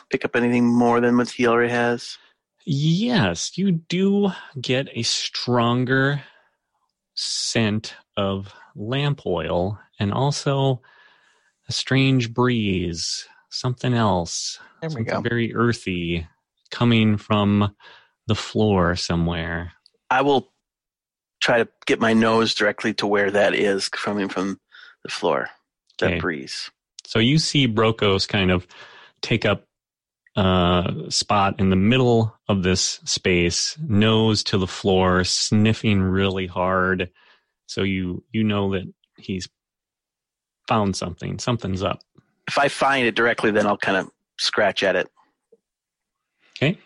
pick up anything more than what he already has? Yes, you do get a stronger scent of lamp oil and also a strange breeze, something else, There we something go. very earthy coming from the floor somewhere. I will try to get my nose directly to where that is coming from the floor. That Okay. breeze. So you see Brokos kind of take up a spot in the middle of this space, nose to the floor, sniffing really hard. So you you know that he's found something. Something's up. If I find it directly, then I'll kind of scratch at it. Okay.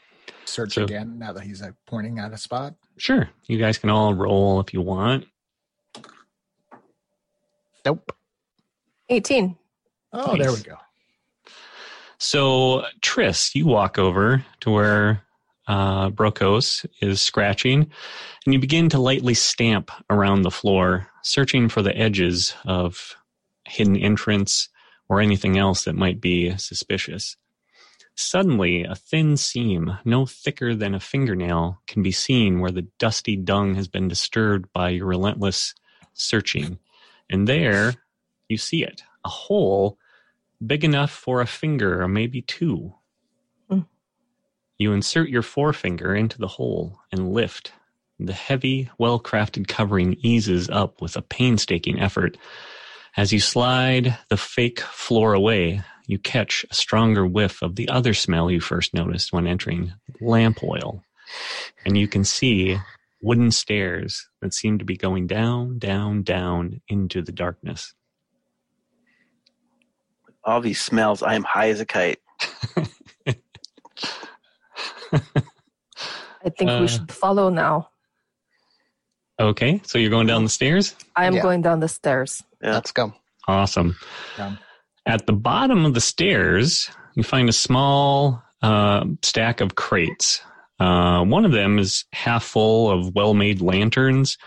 Search So- again now that he's like pointing at a spot. Sure. You guys can all roll if you want. Nope. 18. Oh, there we go. So, Tris, you walk over to where uh, Brokos is scratching, and you begin to lightly stamp around the floor, searching for the edges of hidden entrance or anything else that might be suspicious. Suddenly, a thin seam, no thicker than a fingernail, can be seen where the dusty dung has been disturbed by your relentless searching. And there, you see it a hole big enough for a finger or maybe two. Hmm. You insert your forefinger into the hole and lift. The heavy, well crafted covering eases up with a painstaking effort. As you slide the fake floor away, you catch a stronger whiff of the other smell you first noticed when entering lamp oil. And you can see wooden stairs that seem to be going down, down, down into the darkness. All these smells, I am high as a kite. [LAUGHS] I think Uh, we should follow now. Okay, so you're going down the stairs? I am Yeah. going down the stairs. Yeah. Let's go. Awesome. Yeah. At the bottom of the stairs, you find a small uh, stack of crates. Uh, one of them is half full of well made lanterns.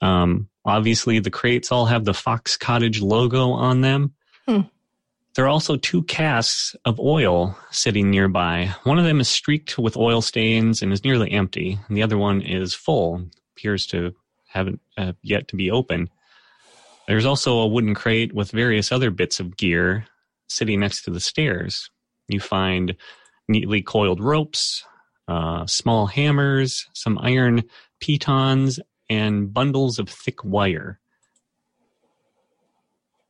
Um, obviously, the crates all have the Fox Cottage logo on them. Hmm. There are also two casks of oil sitting nearby. One of them is streaked with oil stains and is nearly empty, and the other one is full, appears to haven't uh, yet to be opened. There's also a wooden crate with various other bits of gear sitting next to the stairs. You find neatly coiled ropes, uh, small hammers, some iron pitons, and bundles of thick wire.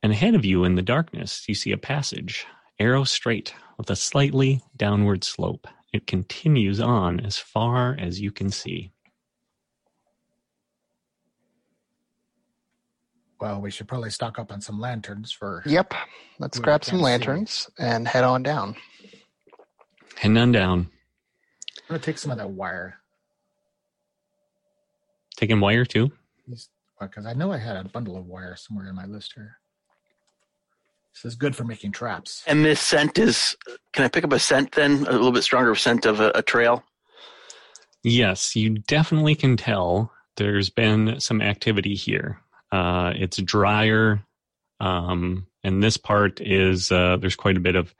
And ahead of you in the darkness, you see a passage, arrow straight, with a slightly downward slope. It continues on as far as you can see. Well, we should probably stock up on some lanterns for. Yep. Let's grab some can't see. lanterns and head on down. Heading on down. I'm gonna take some of that wire Taking wire too. because I know I had a bundle of wire somewhere in my list here. This is good for making traps. And this scent is. Can I pick up a scent then? A little bit stronger scent of a, a trail. Yes, you definitely can tell there's been some activity here. Uh, it's drier, um, and this part is uh, there's quite a bit of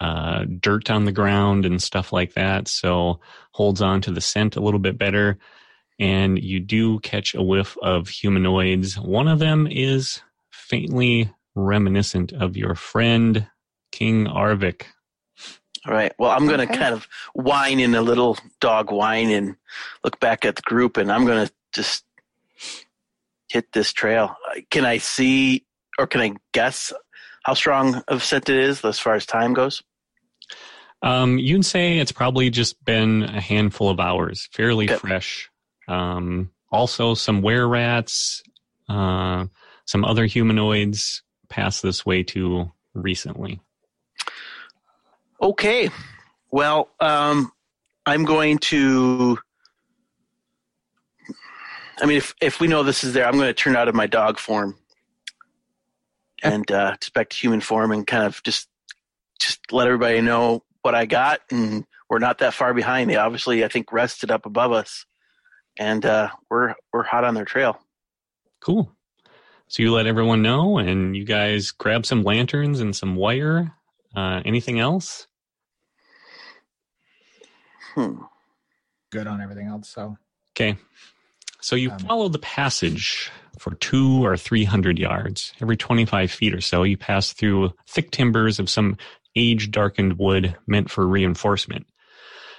uh, dirt on the ground and stuff like that, so holds on to the scent a little bit better. And you do catch a whiff of humanoids. One of them is faintly reminiscent of your friend King Arvik. All right. Well, I'm going to Okay. kind of whine in a little dog whine and look back at the group, and I'm going to just hit this trail. Uh, Can I see or can I guess how strong of scent it is as far as time goes? Um, you'd say it's probably just been a handful of hours, fairly Okay. fresh. Um, also, some were rats, uh, some other humanoids passed this way too recently. Okay. Well, um, I'm going to. I mean, if if we know this is there, I'm going to turn out of my dog form and uh, just back to human form, and kind of just just let everybody know what I got, and we're not that far behind. They obviously, I think, rested up above us, and uh, we're we're hot on their trail. Cool. So you let everyone know, and you guys grab some lanterns and some wire. Uh, anything else? Hmm. Good on everything else. So Okay. So you Um, follow the passage for two or three hundred yards. Every 25 feet or so, you pass through thick timbers of some age darkened wood meant for reinforcement.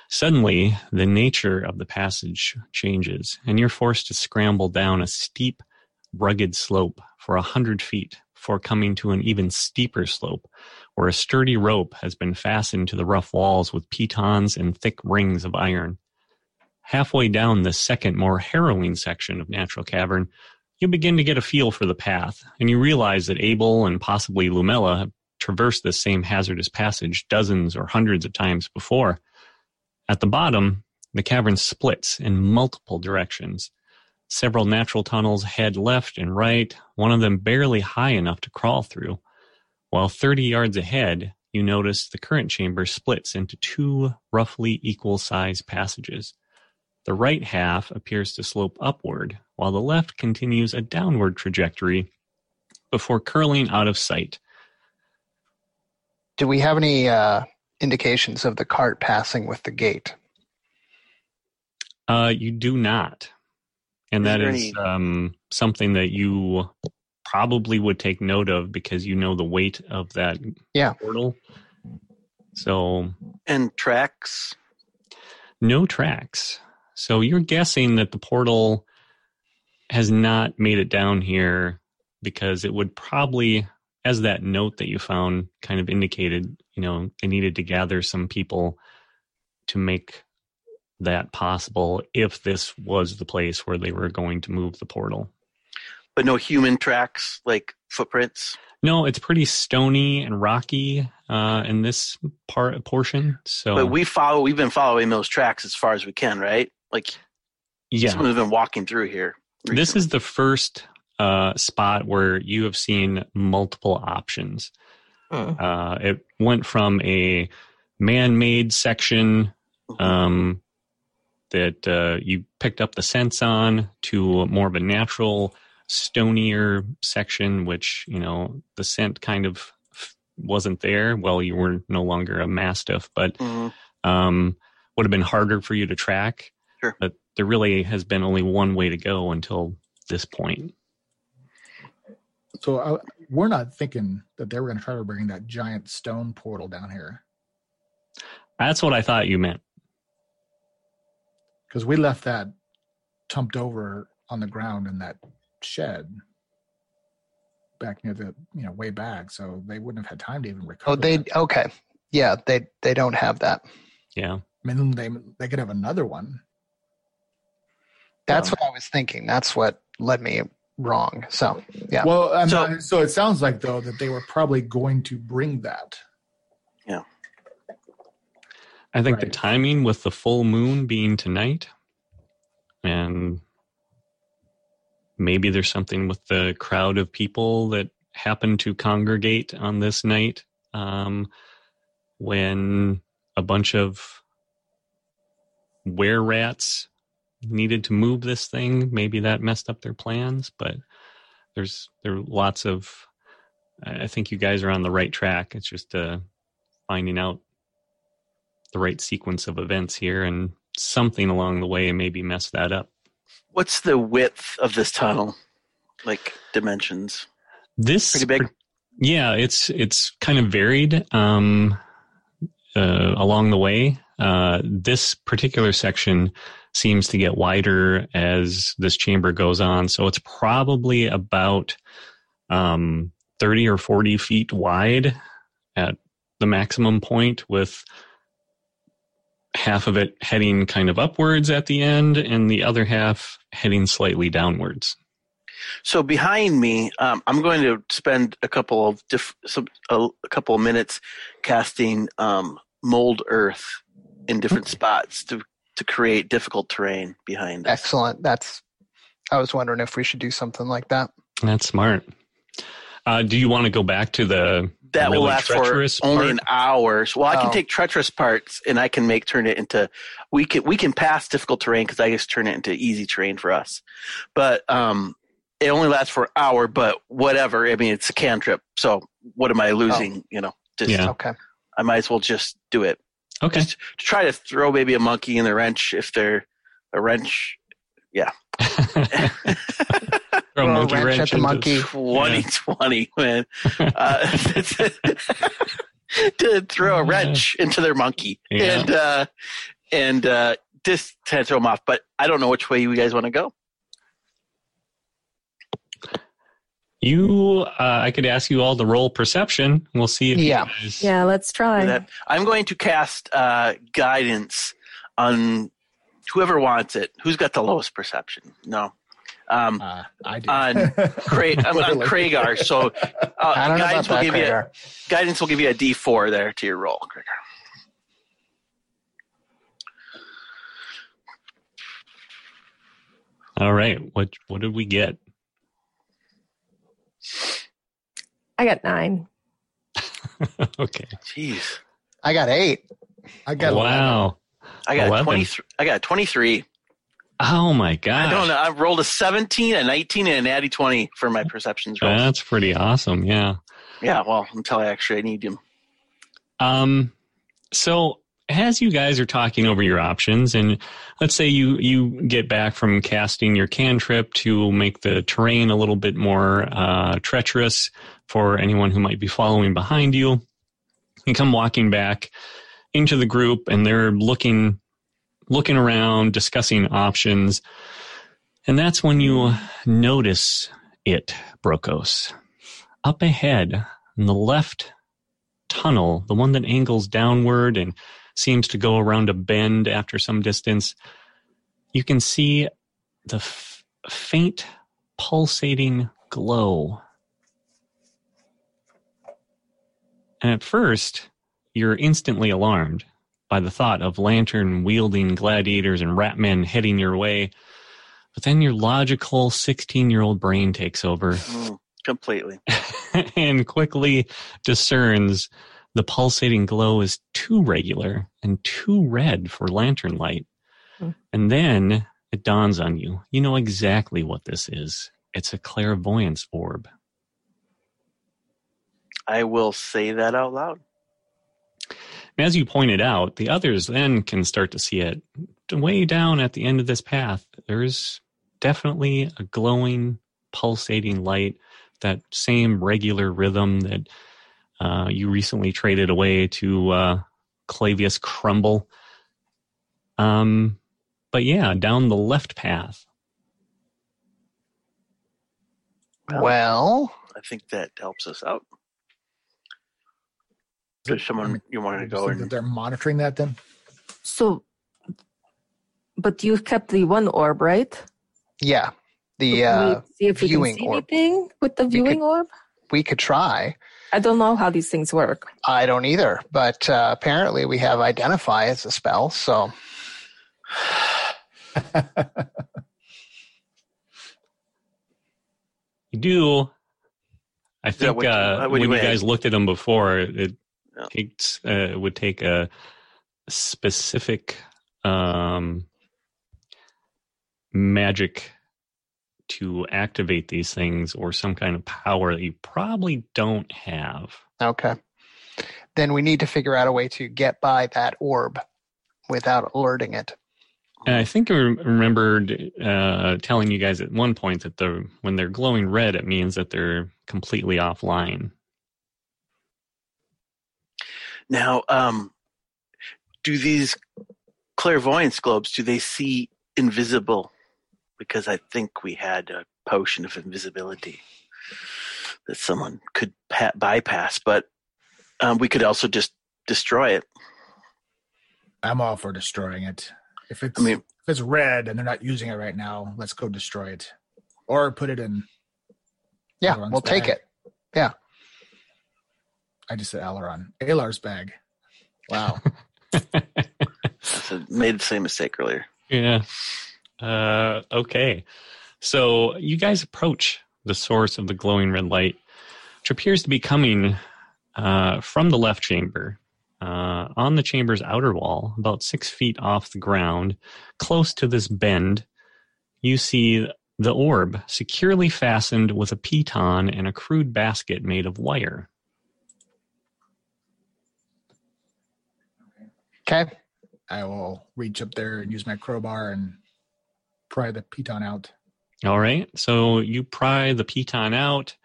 Suddenly, the nature of the passage changes, and you're forced to scramble down a steep, rugged slope for a hundred feet before coming to an even steeper slope where a sturdy rope has been fastened to the rough walls with pitons and thick rings of iron. Halfway down the second, more harrowing section of Natural Cavern, you begin to get a feel for the path, and you realize that Abel and possibly Lumella have traversed this same hazardous passage dozens or hundreds of times before. At the bottom, the cavern splits in multiple directions. Several natural tunnels head left and right, one of them barely high enough to crawl through. While 30 yards ahead, you notice the current chamber splits into two roughly equal sized passages. The right half appears to slope upward, while the left continues a downward trajectory before curling out of sight. Do we have any uh, indications of the cart passing with the gate? Uh, you do not. And Is that there is any- um, something that you probably would take note of because you know the weight of that Yeah. portal. So And tracks. no tracks. So you're guessing that the portal has not made it down here because it would probably, as that note that you found kind of indicated, you know, they needed to gather some people to make that possible if this was the place where they were going to move the portal. But no human tracks, like footprints. No, it's pretty stony and rocky uh, in this part portion. So, But we follow. We've been following those tracks as far as we can, right? Like yeah, someone's been walking through here. this is the first uh, spot where you have seen multiple options. Hmm. Uh, it went from a man-made section um, that uh, you picked up the sense on to more of a natural, stonier section, which you know the scent kind of wasn't there. Well, you were no longer a mastiff, but Mhm. um, would have been harder for you to track. Sure. But there really has been only one way to go until this point. So uh, we're not thinking that they were going to try to bring that giant stone portal down here That's what I thought you meant. because we left that tumped over on the ground in that shed back near the you know way back, so they wouldn't have had time to even recover. Oh, they okay. Yeah, they they don't have that. Yeah. I mean, they they could have another one. That's Um, what I was thinking. That's what led me wrong. So yeah, Well, I'm So- not- so it sounds like though that they were probably going to bring that. Yeah. I think the timing with the full moon being tonight, and maybe there's something with the crowd of people that happen to congregate on this night um, when a bunch of were rats needed to move this thing. Maybe that messed up their plans, but there's there are lots of. I I think you guys are on the right track. It's just uh, finding out the right sequence of events here and something along the way maybe mess that up. What's the width of this tunnel? Like dimensions? This Pretty big. Yeah, it's it's kind of varied um, uh, along the way. Uh, this particular section seems to get wider as this chamber goes on, so it's probably about um, thirty or forty feet wide at the maximum point, with half of it heading kind of upwards at the end, and the other half heading slightly downwards. So behind me, um, I'm going to spend a couple of diff- some, a, a couple of minutes casting um, mold earth in different spots to to create difficult terrain behind us. excellent. That's. I was wondering if we should do something like that. That's smart. Uh, do you want to go back to the That will last for treacherous only part? an hour. So, well, I can Oh. take treacherous parts and I can make turn it into we can we can pass difficult terrain because I just turn it into easy terrain for us. But um, it only lasts for an hour. But whatever. I mean, it's a cantrip. So what am I losing? You know, just Yeah. Okay. I might as well just do it. Okay. Just to try to throw maybe a monkey in the wrench if they're a wrench. Yeah. [LAUGHS] Throw a monkey wrench wrench at the monkey. 2020, man. [LAUGHS] Uh, [LAUGHS] to throw a wrench into their monkey Yeah. and uh, and uh, just to throw them off. But I don't know which way you guys want to go. You, uh, I could ask you all to roll perception. We'll see if Yeah. you guys. Yeah, let's try. that. I'm going to cast uh, guidance on whoever wants it. Who's got the lowest perception? No. Um, Uh, I do. on [LAUGHS] Craig, I'm on Kragar, so uh, [LAUGHS] I don't know guidance will that, give you Kragar. guidance will give you a D4 there to your roll, Kragar. All right. What What did we get? I got nine. [LAUGHS] okay. Jeez, I got eight. I got Wow. I got 11. 23. I got 23. Oh my god! I don't know. I rolled a 17, a 19, and an natty 20 for my perceptions rolls. That's pretty awesome. Yeah. yeah, well, until I actually need them. Um, so as you guys are talking over your options, and let's say you you get back from casting your cantrip to make the terrain a little bit more uh, treacherous for anyone who might be following behind you, you come walking back into the group, and they're looking looking around, discussing options, and that's when you notice it, Brokos. Up ahead, in the left tunnel, the one that angles downward and seems to go around a bend after some distance, you can see the f- faint pulsating glow. And at first, you're instantly alarmed by the thought of lantern wielding gladiators and rat men heading your way. But then your logical 16 year old brain takes over [LAUGHS] Mm, completely. [LAUGHS] and quickly discerns the pulsating glow is too regular and too red for lantern light. Hmm. And then it dawns on you. You know exactly what this is. It's a clairvoyance orb. I will say that out loud. As you pointed out, the others then can start to see it way down at the end of this path. There's definitely a glowing, pulsating light, that same regular rhythm that uh, you recently traded away to uh, Clavius Crumble. Um, but yeah, down the left path. Well, Well, I think that helps us out. There's someone you wanted to go think that and they're monitoring that then? So, but you kept the one orb, right? yeah. The Can uh, we see if we can viewing see orb. anything with the viewing could- orb? we could try. I don't know how these things work. I don't either, but uh, apparently we have identify as a spell. So [SIGHS] You do. I that think what uh, what when you you guys looked at them before, it Yeah. takes uh, it would take a specific um, magic to activate these things, or some kind of power that you probably don't have. okay, then we need to figure out a way to get by that orb without alerting it. And I think I rem- remembered uh, telling you guys at one point that the when they're glowing red, it means that they're completely offline. Now. Um, do these clairvoyance globes do they see invisible? Because I think we had a potion of invisibility that someone could pa- bypass, but um, we could also just destroy it. I'm all for destroying it. If it's I mean, if it's red and they're not using it right now, let's go destroy it, or put it in. Yeah, we'll take it. it. I just said Aileron. Alar's bag. Wow. [LAUGHS] I made the same mistake earlier. Yeah. Uh, okay. So you guys approach the source of the glowing red light, which appears to be coming uh, from the left chamber. Uh, on the chamber's outer wall, about six feet off the ground, close to this bend, you see the orb securely fastened with a piton and a crude basket made of wire. Okay. I will reach up there and use my crowbar and pry the piton out. All right. So you pry the piton out,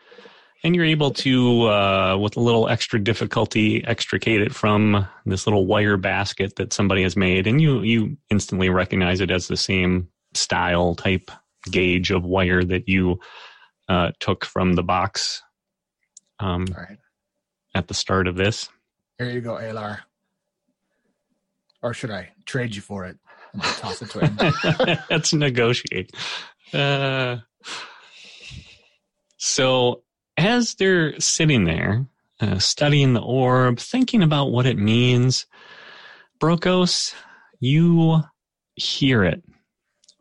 and you're able to, uh, with a little extra difficulty, extricate it from this little wire basket that somebody has made, and you you instantly recognize it as the same style type gauge of wire that you uh, took from the box um, All right. at the start of this. Here you go, Alar. Or should I trade you for it and toss it to him? [LAUGHS] Let's negotiate. Uh, so, as they're sitting there, uh, studying the orb, thinking about what it means, Brokos, you hear it.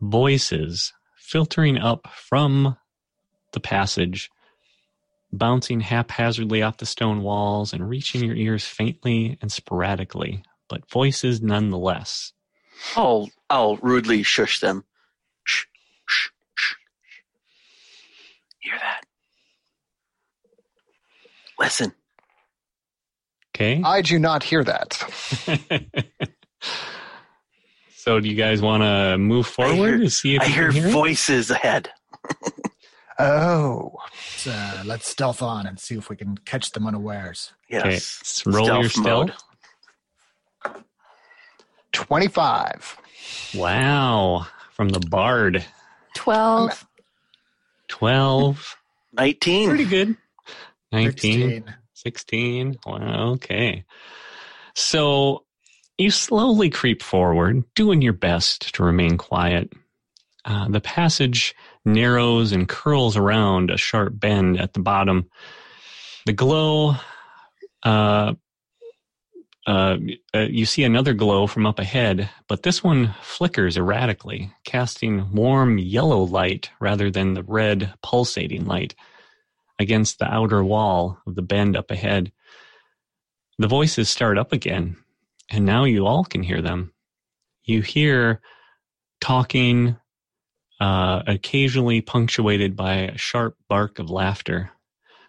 Voices filtering up from the passage, bouncing haphazardly off the stone walls and reaching your ears faintly and sporadically, but voices nonetheless. I'll I'll rudely shush them. Shh, shh, shh. Hear that? Listen. Okay. I do not hear that. [LAUGHS] so, do you guys want to move forward hear- to see if I you hear can hear it? voices ahead. [LAUGHS] Oh, let's, uh, let's stealth on and see if we can catch them unawares. Yes. Okay, s- roll your Stealth stealth. mode. 25. Wow, from the bard, 12. twelve. Nineteen. Pretty good. 19. 16. 16. Wow, okay. So you slowly creep forward, doing your best to remain quiet. Uh, the passage narrows and curls around a sharp bend at the bottom. The glow, uh, uh, uh, you see another glow from up ahead, but this one flickers erratically, casting warm yellow light rather than the red pulsating light against the outer wall of the bend up ahead. The voices start up again, and now you all can hear them. You hear talking, uh, occasionally punctuated by a sharp bark of laughter.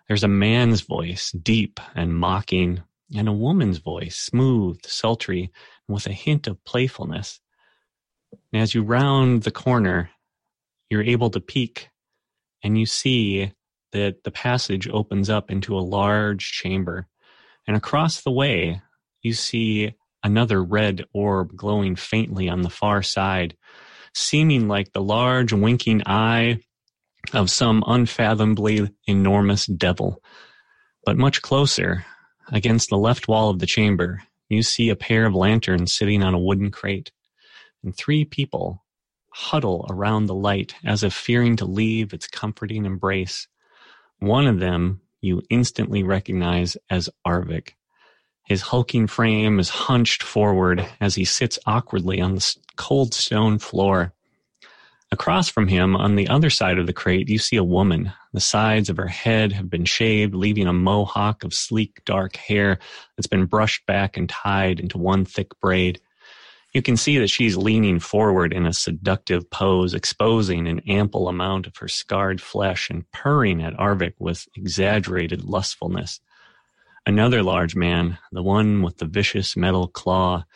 There's a man's voice, deep and mocking, and a woman's voice, smooth, sultry, and with a hint of playfulness. And as you round the corner, you're able to peek, and you see that the passage opens up into a large chamber. And across the way, you see another red orb glowing faintly on the far side, seeming like the large winking eye of some unfathomably enormous devil. But much closer, against the left wall of the chamber, you see a pair of lanterns sitting on a wooden crate, and three people huddle around the light as if fearing to leave its comforting embrace. One of them you instantly recognize as Arvik. His hulking frame is hunched forward as he sits awkwardly on the cold stone floor. Across from him, on the other side of the crate, you see a woman. The sides of her head have been shaved, leaving a mohawk of sleek, dark hair that's been brushed back and tied into one thick braid. You can see that she's leaning forward in a seductive pose, exposing an ample amount of her scarred flesh and purring at Arvik with exaggerated lustfulness. Another large man, the one with the vicious metal claw,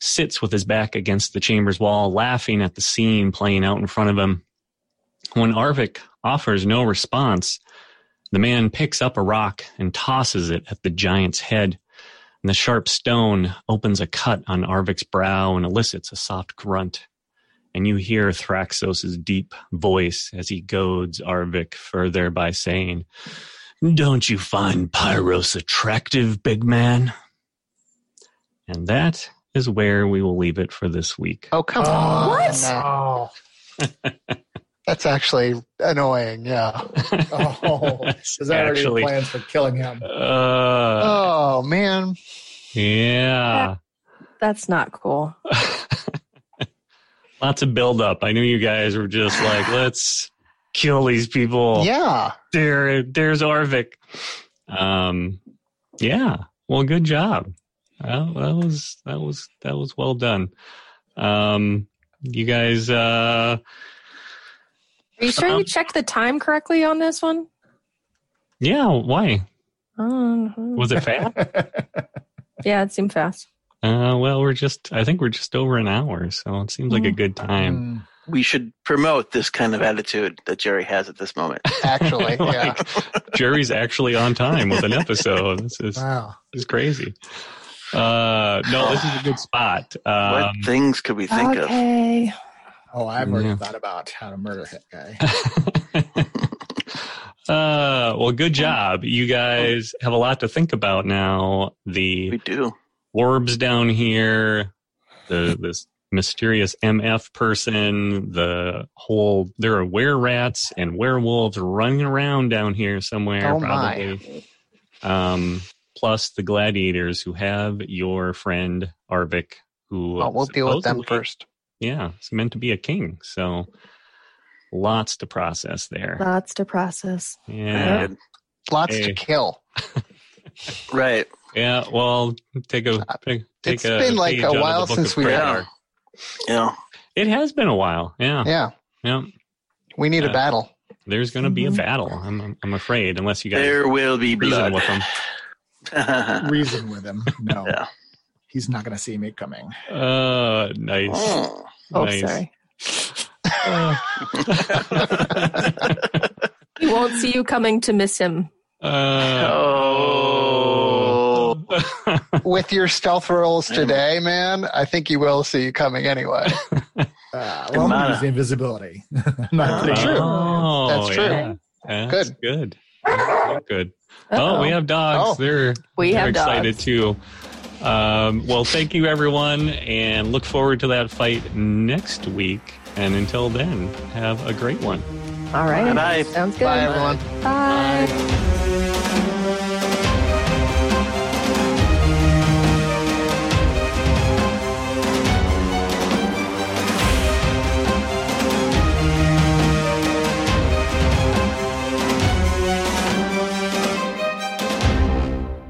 sits with his back against the chamber's wall, laughing at the scene playing out in front of him. When Arvik offers no response, the man picks up a rock and tosses it at the giant's head. And the sharp stone opens a cut on Arvik's brow and elicits a soft grunt. And you hear Thraxos's deep voice as he goads Arvik further by saying, Don't you find Pyros attractive, big man? And that is where we will leave it for this week. Oh, come Oh, on. What? No. [LAUGHS] That's actually annoying. Yeah. [LAUGHS] oh. That's There's already plans for killing him. uh, Oh, man. yeah. That's not cool. [LAUGHS] Lots of build up. I knew you guys were just like, let's kill these people. Yeah. There, there's Arvik. Um, yeah. Well, good job. Well, that was that was that was well done. Um, you guys. Uh, Are you sure Um, you checked the time correctly on this one? yeah. Why Um, was it fast? [LAUGHS] yeah, it seemed fast. uh, well, we're just. I think we're just over an hour, so it seems like a good time. Mm, We should promote this kind of attitude that Jerry has at this moment. [LAUGHS] Actually, [LAUGHS] yeah. Jerry's actually on time with an episode. This is wow. this is crazy. Uh, no, this is a good spot. what Um, things could we think of? okay. Oh, I've already Yeah. thought about how to murder that guy. [LAUGHS] uh, well, good job. You guys have a lot to think about now. The We do. orbs down here, the this mysterious MF person, the whole there are were rats and werewolves running around down here somewhere, Oh, my. Um, plus the gladiators who have your friend Arvik, who Well, we'll deal with them first. Yeah, it's meant to be a king, so lots to process there. Lots to process. Yeah, Good. Lots Hey. to kill. [LAUGHS] Right. yeah. Well, take a take, take It's a been like page a out of the while book since of we- Kragar. You know, It has been a while. Yeah, Yeah. yeah. We need Yeah. a battle. There's going to be a Mhm. battle. I'm, I'm, I'm afraid, unless you guys there will be reason blood. with them. [LAUGHS] [LAUGHS] Reason with him. No. Yeah. He's not going to see me coming. Uh, nice. Oh. Oh, nice. sorry. Uh, [LAUGHS] He won't see you coming to miss him. uh, Oh. With your stealth rolls today, man, I think you will see you coming anyway. [LAUGHS] Uh, well, I'm going use invisibility. I'm not pretty sure. Oh, That's true. yeah. That's Good. good. That's good. Oh, we have dogs. Oh. They're We they're have excited dogs. too. Um, well, thank you everyone, and look forward to that fight next week. And until then, have a great one. All right. Bye-bye. Sounds good. Bye, everyone. Bye.